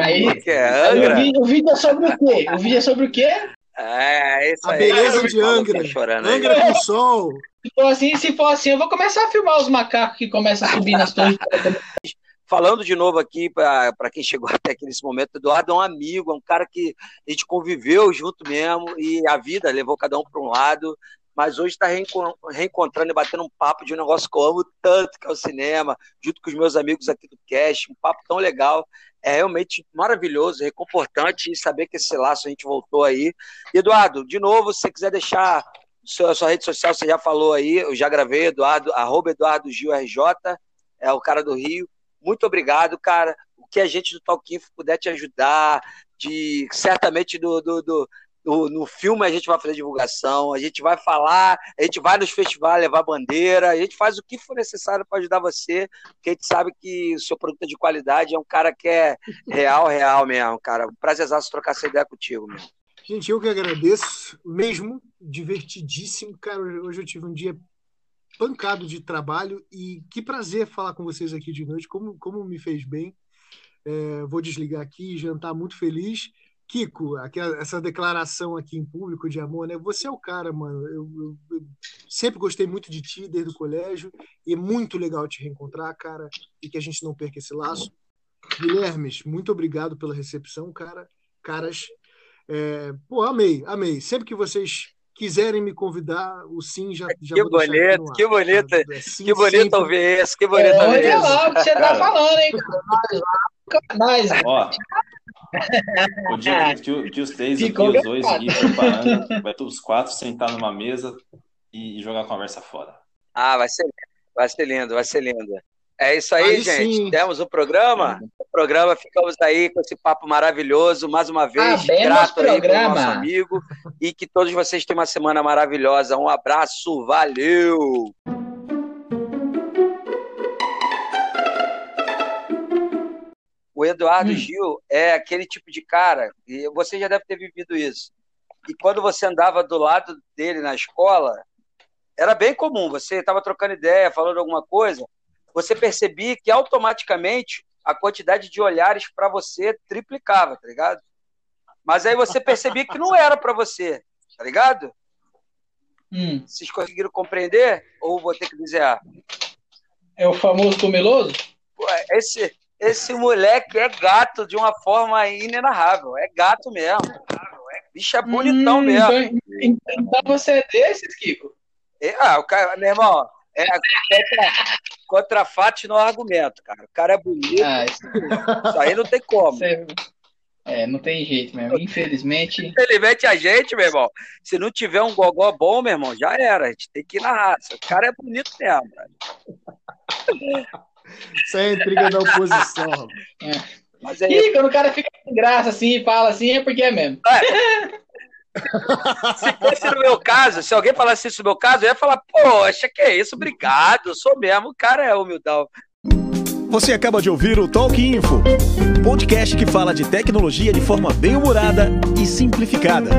Aí, que é, o, vídeo, é sobre o quê? O vídeo é sobre o quê? É, é isso a aí. beleza de Angra. Chorando Angra aí. com sol. Se for, assim, se for assim, eu vou começar a filmar os macacos que começam a subir nas torres. Falando de novo aqui, para quem chegou até aqui nesse momento, Eduardo é um amigo, é um cara que a gente conviveu junto mesmo e a vida levou cada um para um lado, mas hoje está reencontrando e batendo um papo de um negócio que eu amo tanto, que é o cinema, junto com os meus amigos aqui do Cast, um papo tão legal é realmente maravilhoso, reconfortante saber que esse laço a gente voltou aí. Eduardo, de novo, se você quiser deixar sua, sua rede social, você já falou aí, eu já gravei, Eduardo, arroba Eduardo Gil RJ, é o cara do Rio. Muito obrigado, cara. O que a gente do Talkinfo puder te ajudar, de certamente do, do, do no, no, filme a gente vai fazer divulgação, a gente vai falar, a gente vai nos festivais levar bandeira, a gente faz o que for necessário para ajudar você, porque a gente sabe que o seu produto é de qualidade é um cara que é real, real mesmo, cara. Um prazerzaço trocar essa ideia contigo, meu. Gente, eu que agradeço, mesmo, divertidíssimo, cara. Hoje eu tive um dia pancado de trabalho e que prazer falar com vocês aqui de noite, como, como me fez bem. É, vou desligar aqui, jantar muito feliz Kiko, aquela, essa declaração aqui em público de amor, né? Você é o cara, mano. Eu, eu, eu, sempre gostei muito de ti desde o colégio e é muito legal te reencontrar, cara, e que a gente não perca esse laço. Guilhermes, muito obrigado pela recepção, cara. Caras, é, pô, amei, amei. Sempre que vocês quiserem me convidar, o sim já, já que bonito, que bonito, é, sim, que bonito ouvir isso, que bonito é, isso. Olha lá o que você tá falando, hein? Nós, Ó, o dia que, que os três aqui, os dois aqui preparando, vai todos os quatro sentar numa mesa e, e, jogar a conversa fora. Ah, vai ser, vai ser lindo, vai ser lindo. É isso aí, aí gente. Sim. Temos o programa. programa. Ficamos aí com esse papo maravilhoso. Mais uma vez, Abemos grato aí nosso amigo. E que todos vocês tenham uma semana maravilhosa. Um abraço, valeu! O Eduardo Hum. Gil é aquele tipo de cara, e você já deve ter vivido isso. E quando você andava do lado dele na escola, era bem comum. Você estava trocando ideia, falando alguma coisa, você percebia que automaticamente a quantidade de olhares para você triplicava, tá ligado? Mas aí você percebia que não era para você, tá ligado? Hum, Vocês conseguiram compreender? Ou vou ter que dizer, ah, é o famoso comeloso? pô, esse, esse moleque é gato de uma forma inenarrável. É gato mesmo. Bicho é bonitão Hum, mesmo. Então, então você é desses, Kiko? É, ah, o cara, meu irmão, é contra, contra fatos no argumento, cara. O cara é bonito, Ah, isso, isso aí não tem como. você- é, não tem jeito mesmo. Infelizmente. Infelizmente a gente, meu irmão, se não tiver um gogó bom, meu irmão, já era. A gente tem que ir na raça. O cara é bonito mesmo. cara. Isso aí é intriga da oposição. rapaz. Mas é E quando o cara fica sem graça assim e fala assim, é porque é mesmo. Se fosse no meu caso, se alguém falasse isso no meu caso, eu ia falar, poxa, que é isso, obrigado, sou mesmo, o cara é humildão. Você acaba de ouvir o Talk Info, podcast que fala de tecnologia de forma bem humorada e simplificada.